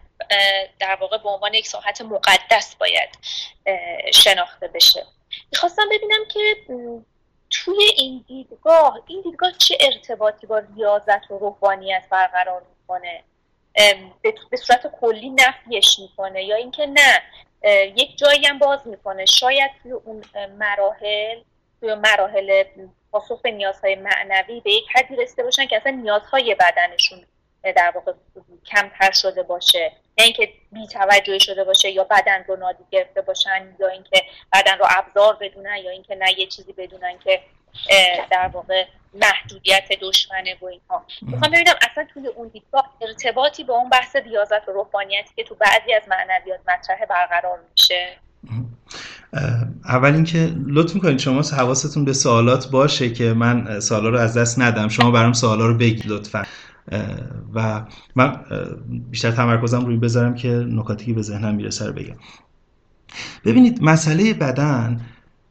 در واقع به عنوان یک ساحت مقدس باید شناخته بشه. می‌خواستم ببینم که توی این دیدگاه این دیدگاه چه ارتباطی با ریاضت و روحانیت برقرار می‌کنه؟ به صورت کلی نفیش می‌کنه یا اینکه نه؟ یک جایی هم باز می‌کنه. شاید توی اون مراحل توی مراحل پاسخ به نیازهای معنوی به یک حدی رسیده باشن که اصلا نیازهای بدنشون در واقع کمتر شده باشه. نه اینکه بی توجهی شده باشه یا بدن رو نادی گرفته باشن یا اینکه بدن رو ابزار بدونن یا اینکه نه یه چیزی بدونن که در واقع محدودیت دشمنه و اینها. می‌خوام ببینم اصلا توی اون دیدگاه ارتباطی با اون بحث ریاضت و روحانیتی که تو بعضی از معنویات مطرح برقرار میشه. اول اینکه لطف می‌کنید شما حواستون به سوالات باشه که من سوالا رو از دست ندم. شما برام سوالا رو بگید لطفا. و من بیشتر تمرکزم روی بذارم که نکاتی که به ذهنم می‌رسه رو بگم. ببینید مسئله بدن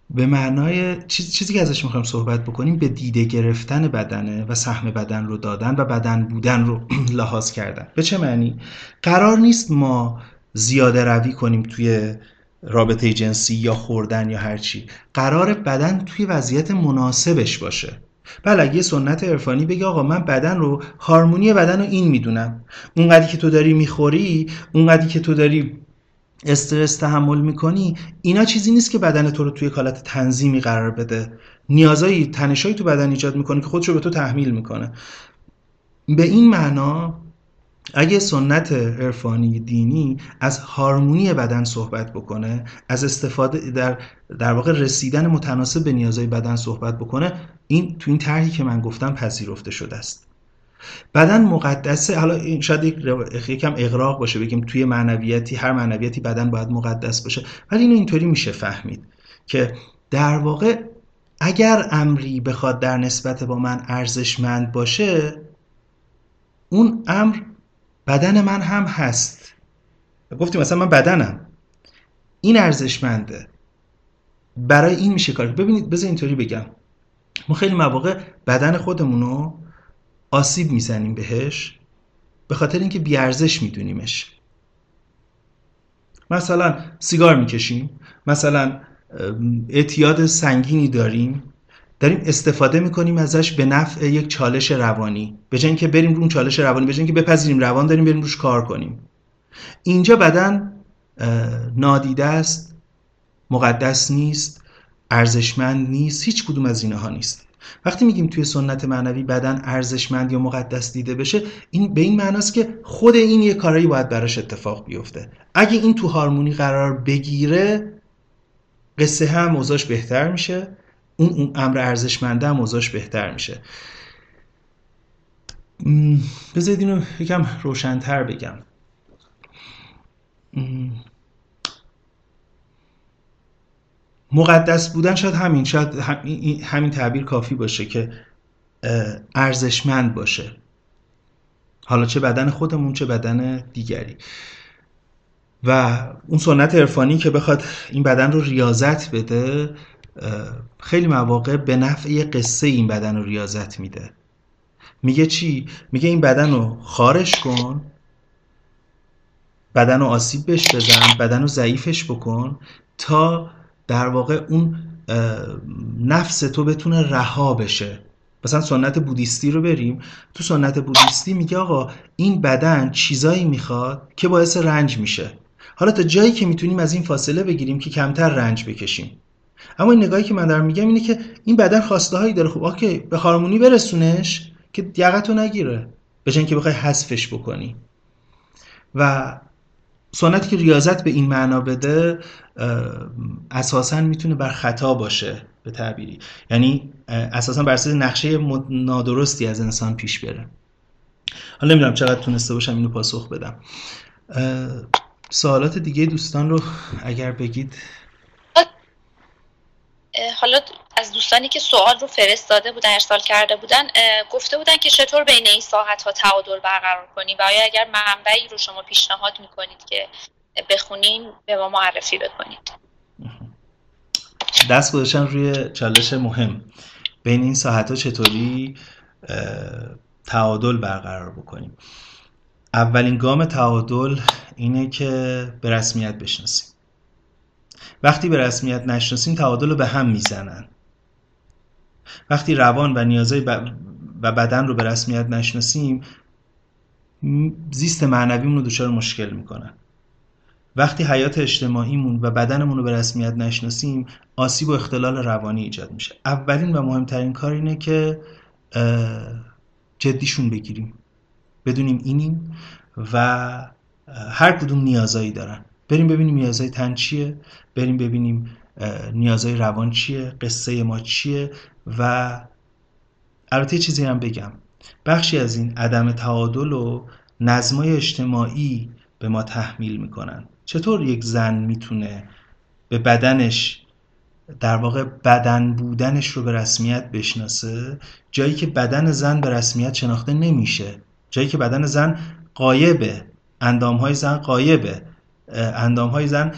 به معنای چیزی که ازش می‌خوایم صحبت بکنیم به دیده گرفتن بدنه و سهم بدن رو دادن و بدن بودن رو *clears throat* لحاظ کردن. به چه معنی؟ قرار نیست ما زیاده روی کنیم توی رابطه جنسی یا خوردن یا هرچی قرار بدن توی وضعیت مناسبش باشه. بله اگه سنت عرفانی بگه آقا من بدن رو هارمونی بدن رو این می‌دونم. اونقدری که تو داری می‌خوری اونقدری که تو داری استرس تحمل می‌کنی اینا چیزی نیست که بدن تو رو توی کالت تنظیمی قرار بده. نیازایی تنشایی تو بدن ایجاد می‌کنه که خودش رو به تو تحمیل می‌کنه. به این معنا اگه سنت عرفانی دینی از هارمونی بدن صحبت بکنه از استفاده در در واقع رسیدن متناسب به نیازهای بدن صحبت بکنه این تو این طرحی که من گفتم پذیرفته شده است. بدن مقدسه. حالا شاید یک یکم اغراق باشه بگیم توی معنویتی هر معنویتی بدن باید مقدس باشه. ولی اینو اینطوری میشه فهمید که در واقع اگر امری بخواد در نسبت با من ارزشمند باشه اون امر بدن من هم هست. گفتیم مثلا من بدنم. این ارزشمنده. برای این میشه کار ببینید بذار اینطوری بگم. ما خیلی مواقع بدن خودمونو آسیب می‌زنیم بهش به خاطر اینکه بیارزش میدونیمش. مثلا سیگار می‌کشیم. مثلا اعتیاد سنگینی داریم. داریم استفاده می‌کنیم ازش به نفع یک چالش روانی. به جای اینکه بریم رو اون چالش روانی به جای اینکه بپذیریم روان داریم بریم روش کار کنیم. اینجا بدن نادیده است مقدس نیست ارزشمند نیست هیچ کدوم از اینها نیست. وقتی میگیم توی سنت معنوی بدن ارزشمند یا مقدس دیده بشه این به این معناست که خود این یه کارایی باید براش اتفاق بیفته. اگه این تو هارمونی قرار بگیره قصه هم موضوعش بهتر میشه. اون امر ارزشمنده هم موضوعش بهتر میشه. بذارید اینو یکم روشنتر بگم. مقدس بودن شاید همین شاید همین تعبیر کافی باشه که ارزشمند باشه. حالا چه بدن خودمون چه بدن دیگری. و اون سنت عرفانی که بخواد این بدن رو ریاضت بده خیلی مواقع به نفع یه قصه این بدن رو ریاضت میده. میگه چی؟ میگه این بدن رو خارش کن بدن رو آسیب بهش بزن بدن رو ضعیفش بکن تا در واقع اون نفس تو بتونه رها بشه. مثلا سنت بودیستی رو بریم. تو سنت بودیستی میگه آقا این بدن چیزایی می‌خواد که باعث رنج میشه. حالا تا جایی که می‌تونیم از این فاصله بگیریم که کمتر رنج بکشیم. اما این نگاهی که من دارم میگم اینه که این بدن خواسته هایی داره. خب اوکی به هارمونی برسونش که یقتو نگیره. به که بخوای حذفش بکنی. و سنتی که ریاضت به این معنا بده اساسا می‌تونه بر خطا باشه به تعبیری. یعنی اساسا بر اساس نقشه نادرستی از انسان پیش بره. حالا نمی‌دونم چقدر تونسته باشم اینو پاسخ بدم. سوالات دیگه دوستان رو اگر بگید حالا از دوستانی که سوال رو فرستاده بودن ارسال کرده بودن گفته بودن که چطور بین این ساعت ها تعادل برقرار کنیم و آیا اگر منبعی رو شما پیشنهاد می‌کنید که بخونیم به ما معرفی بکنید. دست گذاشتن روی چالش مهم. بین این ساعت ها چطوری تعادل برقرار بکنیم؟ اولین گام تعادل اینه که به رسمیت بشناسیم. وقتی به رسمیت نشناسیم تعادل رو به هم می‌زنن. وقتی روان و نیازهای و بدن رو به رسمیت نشناسیم زیست معنویمون رو دچار مشکل می‌کنن. وقتی حیات اجتماعیمون و بدنمون رو به رسمیت نشناسیم آسیب و اختلال روانی ایجاد میشه. اولین و مهمترین کار اینه که جدیشون بگیریم. بدونیم اینیم و هر کدوم نیازایی دارن. بریم ببینیم نیازهای تن چیه بریم ببینیم نیازهای روان چیه قصه ما چیه و البته چیزی هم بگم. بخشی از این عدم تعادل و نظمای اجتماعی به ما تحمیل می‌کنن. چطور یک زن می‌تونه به بدنش در واقع بدن بودنش رو به رسمیت بشناسه؟ جایی که بدن زن به رسمیت شناخته نمیشه. جایی که بدن زن قایبه اندام های زن قایبه. اندام های زن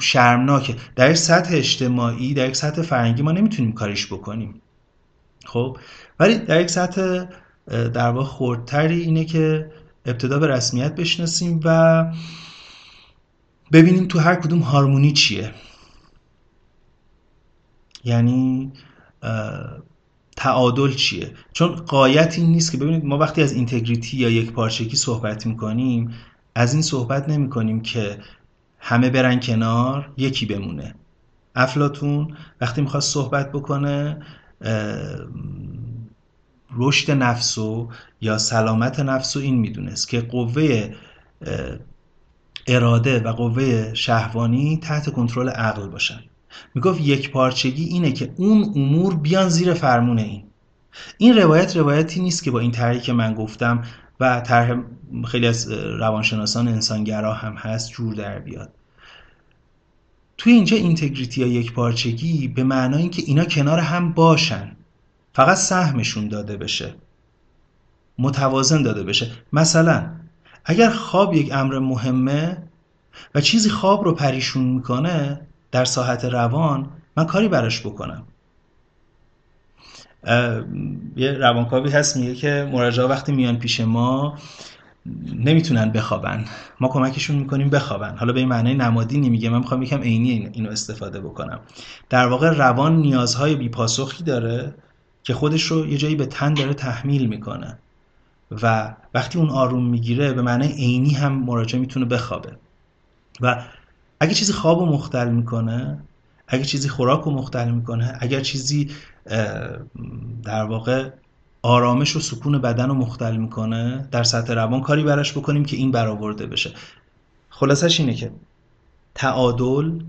شرمناکه. در یک سطح اجتماعی در یک سطح فرنگی ما نمی‌تونیم کارش بکنیم. خب؟ ولی در یک سطح در واقع خوردتری اینه که ابتدا به رسمیت بشناسیم و ببینیم تو هر کدوم هارمونی چیه. یعنی تعادل چیه. چون قایت این نیست که ببینید ما وقتی از اینتگریتی یا یک پارچگی صحبت می‌کنیم از این صحبت نمی کنیم که همه برن کنار یکی بمونه. افلاتون وقتی می‌خواست صحبت بکنه رشد نفس و یا سلامت نفس و این می‌دونست که قوه اراده و قوه شهوانی تحت کنترل عقل باشن. می‌گفت یک پارچگی اینه که اون امور بیان زیر فرمون این. این روایت روایتی نیست که با این طرحی که من گفتم و طرح خیلی از روانشناسان انسانگرا هم هست جور در بیاد. توی اینجا اینتگریتی یا یک پارچگی به معنای اینکه اینا کنار هم باشن. فقط سهمشون داده بشه. متوازن داده بشه. مثلا اگر خواب یک امر مهمه و چیزی خواب رو پریشون می‌کنه در ساحت روان من کاری براش بکنم. یه روانکاوی هست میگه که مراجعه وقتی میان پیش ما نمی‌تونن بخوابن. ما کمکشون می‌کنیم بخوابن. حالا به این معنی نمادی نمیگه. من می‌خوام یکم عینی اینو استفاده بکنم. در واقع روان نیازهای بیپاسخی داره که خودش رو یه جایی به تن داره تحمیل می‌کنه. و وقتی اون آروم می‌گیره به معنی عینی هم مراجعه می‌تونه بخوابه. و اگه چیزی خواب رو مختل می‌کنه اگه چیزی خوراک رو مختل می‌کنه اگر چیزی در واقع آرامش و سکون بدن رو مختل می‌کنه در سطح روان کاری براش بکنیم که این برآورده بشه. خلاصش اینه که تعادل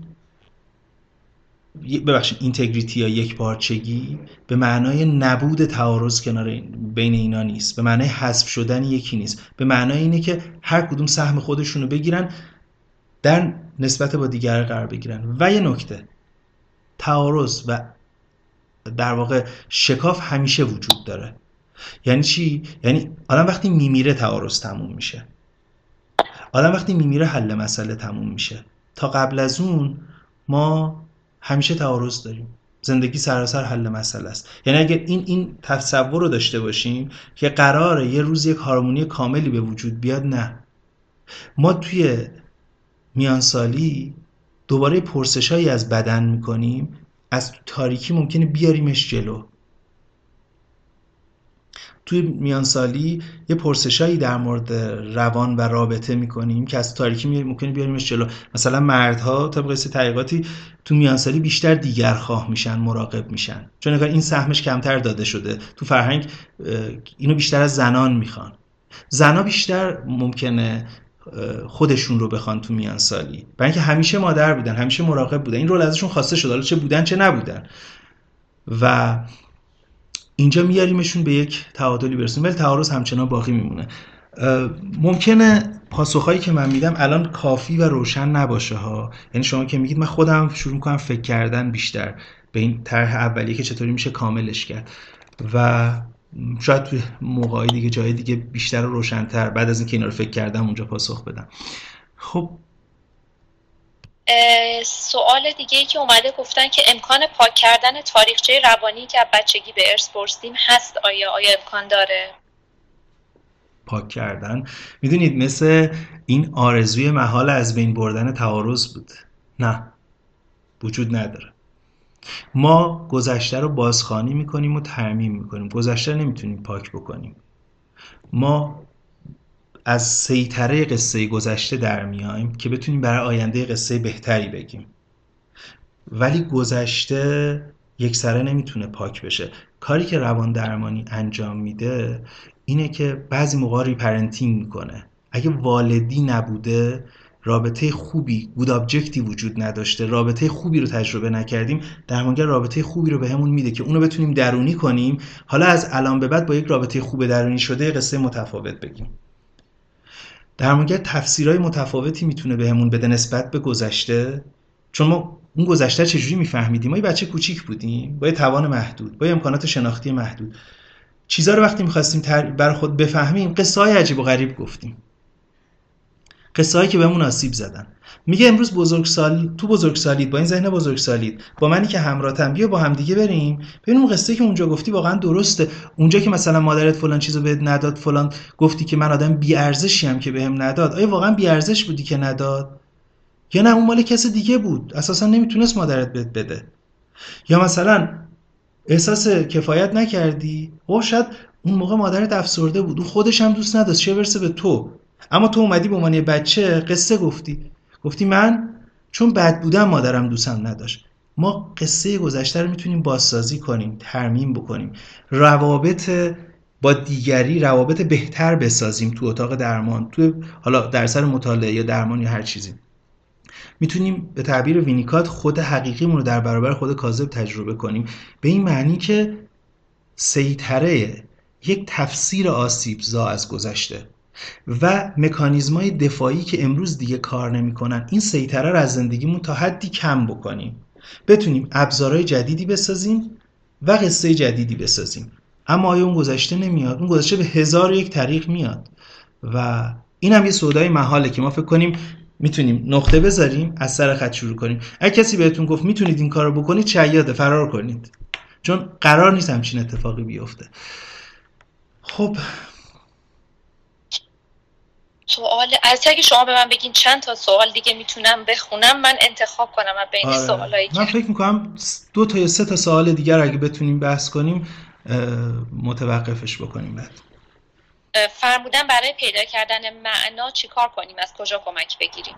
ببخشید اینتگریتی یا یک پارچگی به معنای نبود تعارض کنار بین اینا نیست. به معنای حذف شدن یکی نیست. به معنای اینه که هر کدوم سهم خودشون رو بگیرن در نسبت با دیگر قرار بگیرن. و یه نکته تعارض و در واقع شکاف همیشه وجود داره. یعنی چی؟ یعنی آدم وقتی میمیره تعارض تموم میشه. آدم وقتی میمیره حل مسئله تموم میشه. تا قبل از اون ما همیشه تعارض داریم. زندگی سراسر حل مسئله است. یعنی اگر این این تصور رو داشته باشیم که قراره یه روز یک هارمونی کاملی به وجود بیاد نه. ما توی میانسالی دوباره پرسشهایی از بدن می‌کنیم از تاریکی ممکنه بیاریمش جلو. توی میانسالی یه پرسشایی در مورد روان و رابطه می‌کنیم که از تاریکی ممکنه بیاریمش جلو. مثلا مردها طبق سه تحقیقاتی تو میانسالی بیشتر دیگر خواه میشن مراقب میشن. چون این سهمش کمتر داده شده. تو فرهنگ اینو بیشتر از زنان می‌خوان. زنها بیشتر ممکنه خودشون رو بخوان تو میانسالی برای اینکه همیشه مادر بودن همیشه مراقب بودن. این رول ازشون خواسته شده حالا چه بودن چه نبودن. و اینجا میاریمشون به یک تعادلی برسونیم ولی تعارض همچنان باقی میمونه. ممکنه پاسخهایی که من میدم الان کافی و روشن نباشه ها. یعنی شما که میگید من خودم شروع می‌کنم فکر کردن بیشتر. به این طرح اولیه که چطوری میشه کاملش کرد. و شاید توی موقعی دیگه جای دیگه بیشتر و روشنتر. بعد از اینکه اینا رو فکر کردم اونجا پاسخ بدم. خب. سوال دیگه ای که اومده گفتن که امکان پاک کردن تاریخچه روانی که بچگی به ارث برسیم هست. آیا آیا امکان داره؟ پاک کردن. می‌دونید مثل این آرزوی محال از بین بردن تعارض بود. نه. وجود نداره. ما گذشته رو بازخوانی می‌کنیم و ترمیم می‌کنیم. گذشته نمی‌تونیم پاک بکنیم. ما از سیطره قصه گذشته در میایم که بتونیم برای آینده قصه بهتری بگیم. ولی گذشته یک سره نمی‌تونه پاک بشه. کاری که روان درمانی انجام میده اینه که بعضی موقع reparenting می‌کنه. اگه والدی نبوده رابطه خوبی گود آبجکتی وجود نداشته رابطه خوبی رو تجربه نکردیم درمانگر رابطه خوبی رو بهمون به میده که اونو بتونیم درونی کنیم. حالا از الان به بعد با یک رابطه خوب درونی شده قصه متفاوت بگیم. درمانگر تفسیرهای متفاوتی می‌تونه بهمون بده نسبت به گذشته. چون ما اون گذشته چجوری میفهمیدیم؟ ما یه بچه کوچیک بودیم با یه توان محدود با یه امکانات شناختی محدود. چیزا رو وقتی می‌خواستیم تر... بر خود بفهمیم قصه های عجیب و غریب گفتیم. قصه هایی که بهمون آسیب زدن. میگه امروز بزرگسال تو بزرگسالید با این ذهن بزرگسالید با منی که همراهتم بیا با همدیگه بریم. ببینیم اون قصه که اونجا گفتی واقعا درسته. اونجا که مثلا مادرت فلان چیزو بهت نداد فلان گفتی که من آدم بی هم که بهم نداد. آیا واقعا بی ارزش بودی که نداد؟ یا نه اون مال کس دیگه بود. اساسا نمی‌تونست مادرت بهت بده. یا مثلا احساس کفایت نکردی؟ او شاید اون موقع مادرت افسرده بود. اون خودش هم دوست نداشت. چه برسه به تو؟ اما تو اومدی به عنوان بچه قصه گفتی. گفتی من چون بد بودم مادرم دوستم نداشت. ما قصه گذشته رو می‌تونیم بازسازی کنیم ترمیم بکنیم. روابط با دیگری روابط بهتر بسازیم تو اتاق درمان تو حالا در سر مطالعه یا درمان یا هر چیزی. می‌تونیم به تعبیر وینیکات خود حقیقیمون رو در برابر خود کاذب تجربه کنیم. به این معنی که سیطره یک تفسیر آسیبزا از گذشته. و مکانیزمای دفاعی که امروز دیگه کار نمی‌کنن این سیطره رو از زندگیمون تا حدی کم بکنیم. بتونیم ابزارهای جدیدی بسازیم و قصه جدیدی بسازیم. اما آیا اون گذشته نمیاد؟ اون گذشته به هزار یک طریق میاد. و این هم یه سودای محاله که ما فکر کنیم می‌تونیم نقطه بذاریم از سر خط شروع کنیم. اگه کسی بهتون گفت می‌تونید این کارو بکنید چیاده فرار کنید. چون قرار نیست همچین اتفاقی بیفته. خب سوال از اگه شما به من بگین چند تا سوال دیگه می‌تونم بخونم من انتخاب کنم از بین آره. سوالایی من فکر می‌کنم دو تا یا سه تا سوال دیگر اگه بتونیم بحث کنیم متوقفش بکنیم بعد. فرمودن برای پیدا کردن معنا چیکار کنیم؟ از کجا کمک بگیریم؟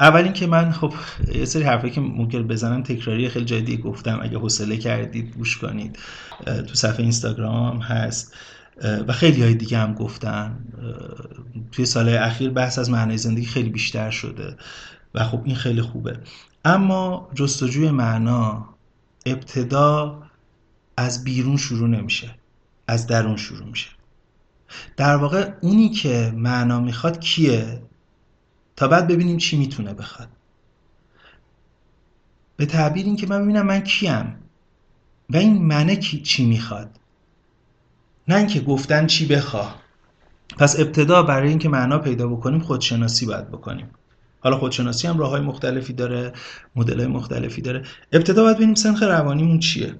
اول اینکه من خب یه سری حرفایی که ممکن بزنم تکراری خیلی جای گفتم اگه حوصله کردید گوش کنید. تو صفحه اینستاگرام هست. و خیلی های دیگه هم گفتن. توی سالهای اخیر بحث از معنای زندگی خیلی بیشتر شده و خب این خیلی خوبه. اما جستجوی معنا ابتدا از بیرون شروع نمیشه. از درون شروع میشه. در واقع اونی که معنا می‌خواد کیه؟ تا بعد ببینیم چی می‌تونه بخواد. به تعبیر این که من ببینم من کیم و این منه کی چی می‌خواد. نه اینکه گفتن چی بخواه. پس ابتدا برای اینکه معنا پیدا بکنیم خودشناسی باید بکنیم. حالا خودشناسی هم راه های مختلفی داره مدل های مختلفی داره. ابتدا باید ببینیم سنخ روانیمون چیه.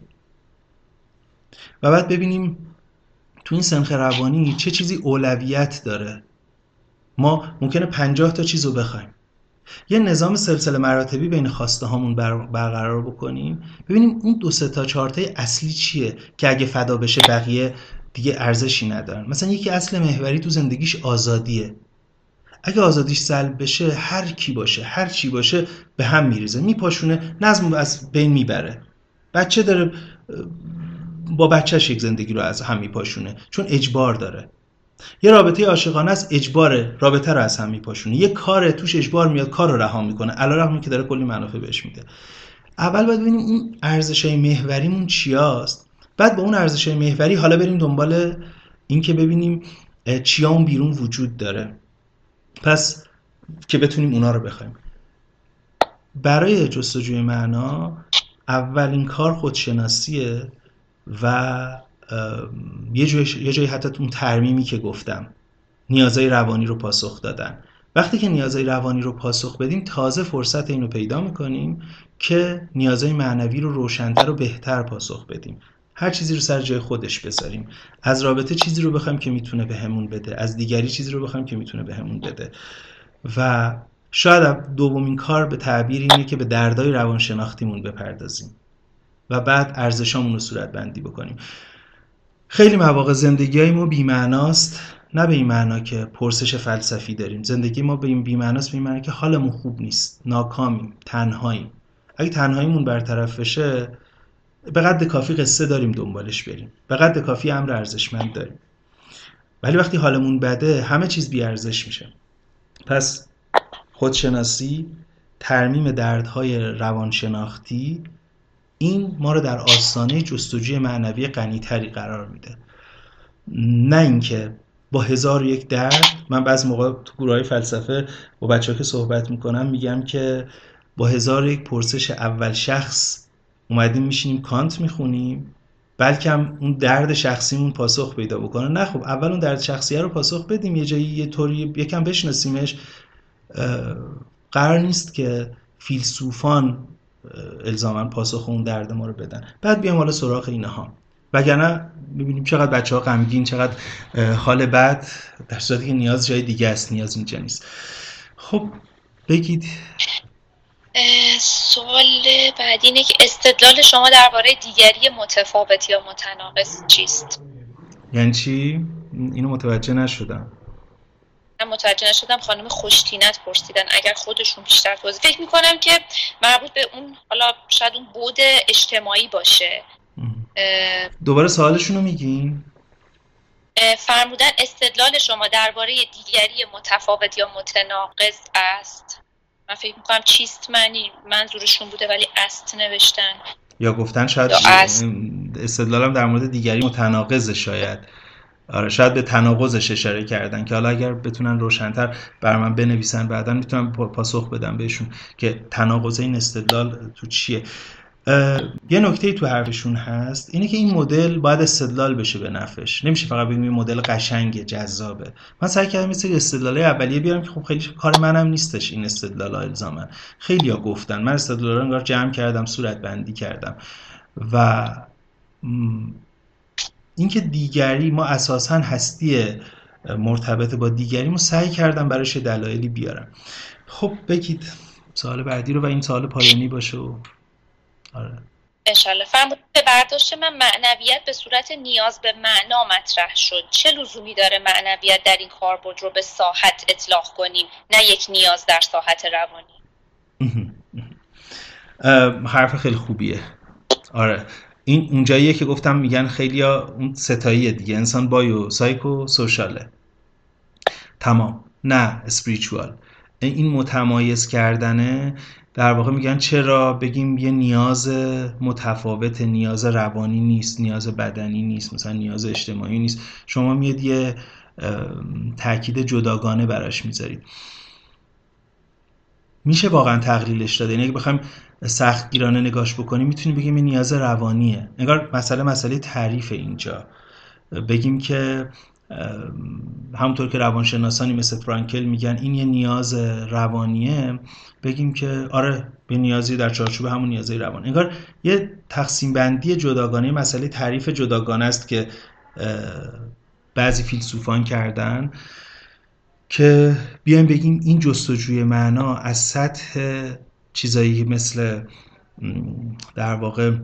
و بعد ببینیم تو این سنخ روانی چه چیزی اولویت داره. ما ممکنه پنجاه تا چیز رو بخوایم. یه نظام سلسله مراتبی بین خواسته هامون برقرار بکنیم. ببینیم اون دو سه تا چارتای اصلی چیه که اگه فدا بشه بقیه دیگه ارزشی ندارن. مثلا یکی اصل محوری تو زندگیش آزادیه. اگه آزادیش سلب بشه هر کی باشه هر چی باشه به هم میریزه. میپاشونه نظم از بین می‌بره. بچه داره با بچهش یک زندگی رو از هم میپاشونه. چون اجبار داره. یه رابطه عاشقانه است اجباره رابطه رو از هم میپاشونه. یه کار توش اجبار میاد کار رو رها می‌کنه. علیرغم که داره کلی منافع بهش میده. اول باید ببینیم اون ارزش های محوریمون چیاست. بعد با اون ارزش محوری حالا بریم دنبال اینکه ببینیم چیا اون بیرون وجود داره. پس که بتونیم اونا رو بخوایم. برای جستجوی معنا اولین کار خودشناسیه و یه جایی, یه جایی حتی اون ترمیمی که گفتم نیازهای روانی رو پاسخ دادن. وقتی که نیازهای روانی رو پاسخ بدیم تازه فرصت اینو پیدا می‌کنیم که نیازهای معنوی رو روشنتر و بهتر پاسخ بدیم. هر چیزی رو سر جای خودش بذاریم. از رابطه چیزی رو بخوایم که می‌تونه بهمون به بده. از دیگری چیزی رو بخوایم که می‌تونه بهمون به بده. و شاید دومین کار به تعبیر اینه که به دردای روانشناختیمون بپردازیم. و بعد ارزشامون رو صورت بندی بکنیم. خیلی مواقع زندگی های ما بیمعناست. نه به این معنا که پرسش فلسفی داریم. زندگی ما به این بیمعناست به این معنا که حالمون خوب نیست. ناکامیم تنهاییم. اگه تنهاییمون برطرف بشه به قد کافی قصه داریم دنبالش بریم. به قد کافی امر ارزشمند داریم. ولی وقتی حالمون بده همه چیز بیارزش میشه. پس خودشناسی ترمیم دردهای روانشناختی این ما رو در آستانه جستجوی معنوی غنیتری قرار میده. نه اینکه با هزار یک درد من بعض موقع تو گروه های فلسفه با بچه ها که صحبت می‌کنم میگم که با هزار یک پرسش اول شخص اومدیم میشینیم کانت می‌خونیم بلکه هم اون درد شخصیمون پاسخ پیدا بکنه. نه خب اول اون درد شخصیه رو پاسخ بدیم یه جایی یه طوری یکم بشناسیمش. قرار نیست که فیلسوفان الزاما پاسخ اون درد ما رو بدن. بعد بیام حالا سراغ اینها. وگرنه ببینیم چقدر بچه ها غمگین چقدر حال بعد در صورتی که نیاز جای دیگه است نیاز اینجا نیست. خب بگید. سوال بعدی اینه که استدلال شما درباره دیگری متفاوت یا متناقض چیست؟ یعنی چی؟ اینو متوجه نشدم. متوجه نشدم خانم خوشتینت پرسیدن. اگر خودشون بیشتر توضیح فکر می‌کنم که مربوط به اون حالا شاید اون بود اجتماعی باشه. دوباره سوالشون رو میگین فرمودن استدلال شما درباره دیگری متفاوت یا متناقض است. من فکر می‌کنم چیست معنی؟ منظورشون بوده ولی است نوشتن. یا گفتن شاید استدلالم در مورد دیگری متناقض شاید. آره شاید به تناقضش اشاره کردن که حالا اگر بتونن روشنتر بر من بنویسن بعدا می‌تونم پاسخ بدم بهشون که تناقض این استدلال تو چیه. یه نکته تو حرفشون هست اینه که این مدل باید استدلال بشه به نفش نمیشه فقط بگیم این مدل قشنگه جذابه. من سعی کردم مثل استدلال اولیه بیارم که خب خیلی کار منم نیستش این استدلال الزاما. خیلی ها گفتن. من استدلال رو جمع کردم صورت بندی کردم. و اینکه دیگری ما اساسا هستی مرتبط با دیگری ما سعی کردم براش دلایلی بیارم. خب بگید سوال بعدی رو و این سوال پایانی باشه و آره. انشالله. به برداشت من معنویت به صورت نیاز به معنا مطرح شد. چه لزومی داره معنویت در این کاربرد رو به ساحت اطلاق کنیم؟ نه یک نیاز در ساحت روانی. حرف خیلی خوبیه. آره. این اونجاییه که گفتم میگن خیلی اون ستاییه دیگه. انسان بایو سایکو سوشاله. تمام. نه اسپریچوال این متمایز کردنه در واقع میگن چرا؟ بگیم یه نیاز متفاوت نیاز روانی نیست نیاز بدنی نیست مثلا نیاز اجتماعی نیست. شما میاد یه تاکید جداگانه براش می‌ذارید. میشه واقعا تقلیلش داده یعنی اگه بخوایم سخت گیرانه نگاش بکنیم می‌تونیم بگیم این نیاز روانیه. انگار مسئله مسئله تعریف اینجا. بگیم که همونطور که روانشناسانی مثل فرانکل میگن این یه نیاز روانیه بگیم که آره به نیازی در چارچوب همون نیازی روان. انگار یه تقسیم بندی جداگانه مسئله تعریف جداگانه است که بعضی فیلسوفان کردن که بیایم بگیم این جستجوی معنا از سطح چیزایی مثل در واقع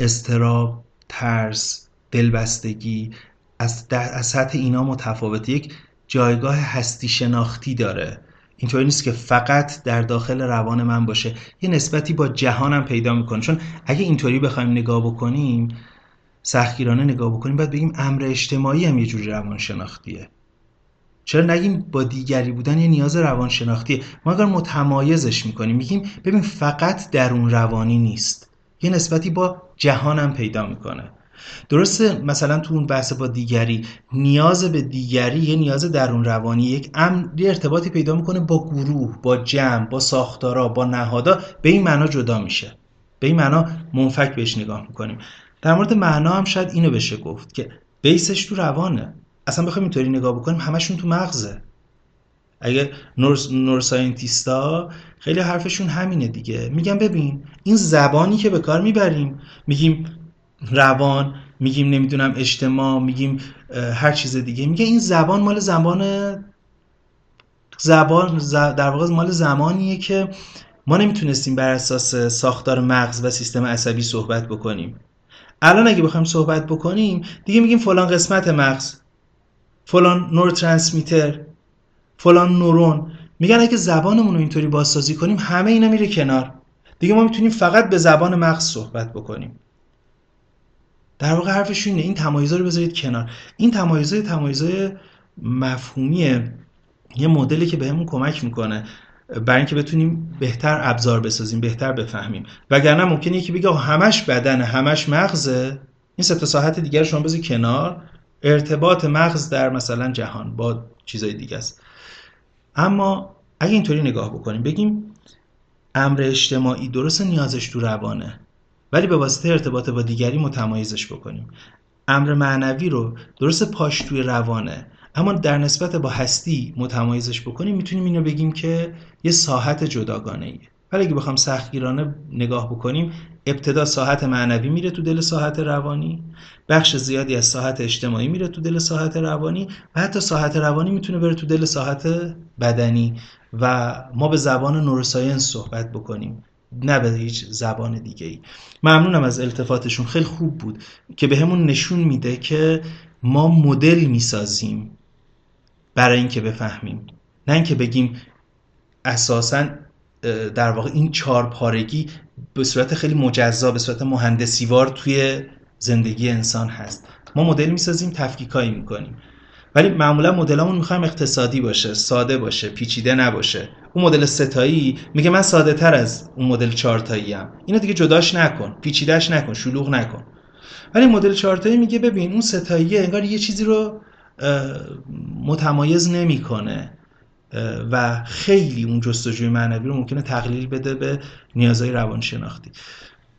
استراب ترس دلبستگی از, از سطح اینا متفاوته یک جایگاه هستی شناختی داره. اینطوری نیست که فقط در داخل روان من باشه. یه نسبتی با جهانم پیدا می‌کنه. چون اگه اینطوری بخوایم نگاه بکنیم سختگیرانه نگاه بکنیم باید بگیم امر اجتماعی هم یه جوری روان شناختیه چرا نگیم با دیگری بودن یه نیاز روانشناختیه ما اگر متمایزش می‌کنیم میگیم ببین فقط درون روانی نیست. یه نسبتی با جهانم پیدا می‌کنه. درسته مثلا تو اون بحث با دیگری نیاز به دیگری یه نیاز درون روانی. یک امر ارتباطی پیدا می‌کنه با گروه با جمع با ساختارا با نهادا. به این معنا جدا میشه. به این معنا منفک بهش نگاه می‌کنیم. در مورد معنا هم شاید اینو بشه گفت که بیسش تو روانه. اصلا بخوایم اینطوری نگاه بکنیم همشون تو مغزه. اگه نور ساینتیستا خیلی حرفشون همینه دیگه. میگم ببین این زبانی که به کار می‌بریم میگیم روان میگیم نمی‌دونم اجتماع میگیم هر چیز دیگه. میگه این زبان مال زبان زبان در واقع مال زمانیه که ما نمی‌تونستیم بر اساس ساختار مغز و سیستم عصبی صحبت بکنیم. الان اگه بخوایم صحبت بکنیم دیگه میگیم فلان قسمت مغز. فلان نور ترانسمیتر فلان نورون. میگن اگه زبانمون رو اینطوری بازسازی کنیم همه اینا میره کنار. دیگه ما می‌تونیم فقط به زبان مغز صحبت بکنیم. در واقع حرفش اینه. این تمایزا رو بذارید کنار. این تمایزای تمایزای مفهومیه. یه مدلی که بهمون کمک می‌کنه. برای اینکه بتونیم بهتر ابزار بسازیم بهتر بفهمیم. وگرنه ممکنه یکی بگه همش بدن همش مغزه. این سه تا ساعت دیگر شما بذارید کنار. ارتباط مغز در مثلا جهان با چیزای دیگه است. اما اگه اینطوری نگاه بکنیم بگیم امر اجتماعی درست نیازش تو روانه ولی به واسطه ارتباط با دیگری متمایزش بکنیم. امر معنوی رو درست پاش توی روانه اما در نسبت با هستی متمایزش بکنیم می‌تونیم اینو بگیم که یه ساحت جداگانه ایه ولی اگه بخوام سختگیرانه نگاه بکنیم ابتدا ساحت معنوی میره تو دل ساحت روانی بخش زیادی از ساحت اجتماعی میره تو دل ساحت روانی و حتی ساحت روانی می‌تونه بره تو دل ساحت بدنی و ما به زبان نوروساینس صحبت بکنیم نه به هیچ زبان دیگه ای ممنونم از التفاتشون خیلی خوب بود که به همون نشون میده که ما مدل می‌سازیم برای اینکه بفهمیم. نه اینکه بگیم اساسا در واقع این چهار پارگی به صورت خیلی مجزا به صورت مهندسیوار توی زندگی انسان هست. ما مدل می‌سازیم تفکیکایی می‌کنیم. ولی معمولا مدلمون می‌خوایم اقتصادی باشه ساده باشه پیچیده نباشه. اون مدل ستایی میگه من ساده تر از اون مدل چارتایی هم اینو دیگه جداش نکن پیچیدهش نکن شلوغ نکن. ولی مدل چارتایی میگه ببین اون ستایی انگار یه چیزی رو متمایز نمی‌کنه. و خیلی اون جستجوی معنوی رو ممکنه تقلیل بده به نیازهای روانشناختی.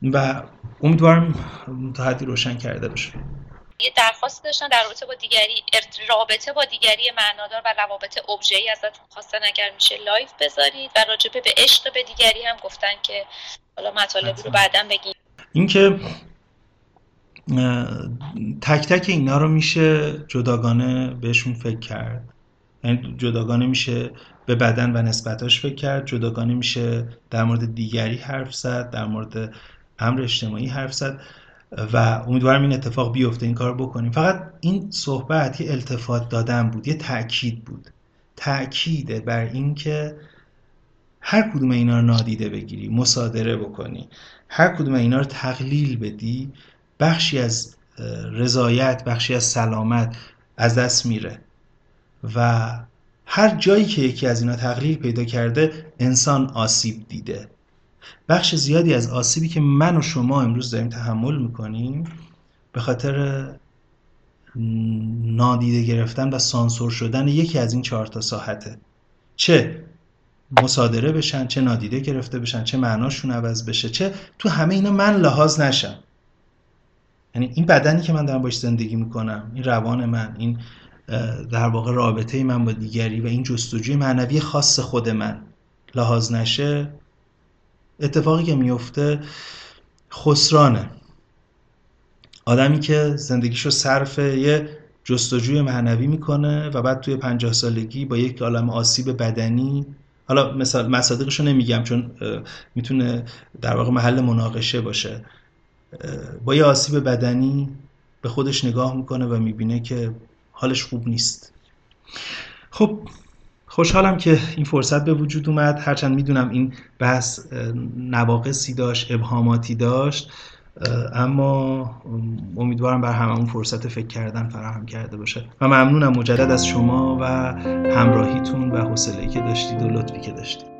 و امیدوارم تا حدی روشن کرده باشه. یه درخواست داشتن در رابطه با دیگری رابطه با دیگری معنادار و روابط ابژه‌ای ازتون خواستن اگر میشه live بذارید و راجع به عشق به دیگری هم گفتن که حالا مطالب رو بعدا بگیم. اینکه تک تک اینا رو میشه جداگانه بهشون فکر کرد. یعنی جداگانه میشه به بدن و نسبتاش فکر کرد جداگانه میشه در مورد دیگری حرف زد در مورد امر اجتماعی حرف زد و امیدوارم این اتفاق بیفته این کار بکنیم. فقط این صحبت یه التفات دادن بود یه تاکید بود. تاکیده بر اینکه هر کدوم اینا رو نادیده بگیری مصادره بکنی. هر کدوم اینا رو تقلیل بدی بخشی از رضایت بخشی از سلامت از دست میره. و هر جایی که یکی از اینا تقلیل پیدا کرده انسان آسیب دیده. بخش زیادی از آسیبی که من و شما امروز داریم تحمل می‌کنیم به خاطر نادیده گرفتن و سانسور شدن یکی از این چهار تا ساحته. چه مصادره بشن چه نادیده گرفته بشن چه معناشون عوض بشه چه تو همه اینا من لحاظ نشم. یعنی این بدنی که من دارم باش زندگی می‌کنم این روان من این در واقع رابطه من با دیگری و این جستجوی معنوی خاص خود من لحاظ نشه اتفاقی که میفته خسرانه. آدمی که زندگیشو صرف یه جستجوی معنوی می‌کنه و بعد توی پنجاه سالگی با یک عالم آسیب بدنی حالا مثال مصادیقشو نمیگم چون می‌تونه در واقع محل مناقشه باشه. با یه آسیب بدنی به خودش نگاه می‌کنه و می‌بینه که حالش خوب نیست. خب خوشحالم که این فرصت به وجود اومد. هرچند می‌دونم این بحث نواقصی داشت ابهاماتی داشت اما امیدوارم بر هممون فرصت فکر کردن فراهم کرده باشه. و ممنونم مجدد از شما و همراهیتون و حوصله‌ای که داشتید و لطفی که داشتید.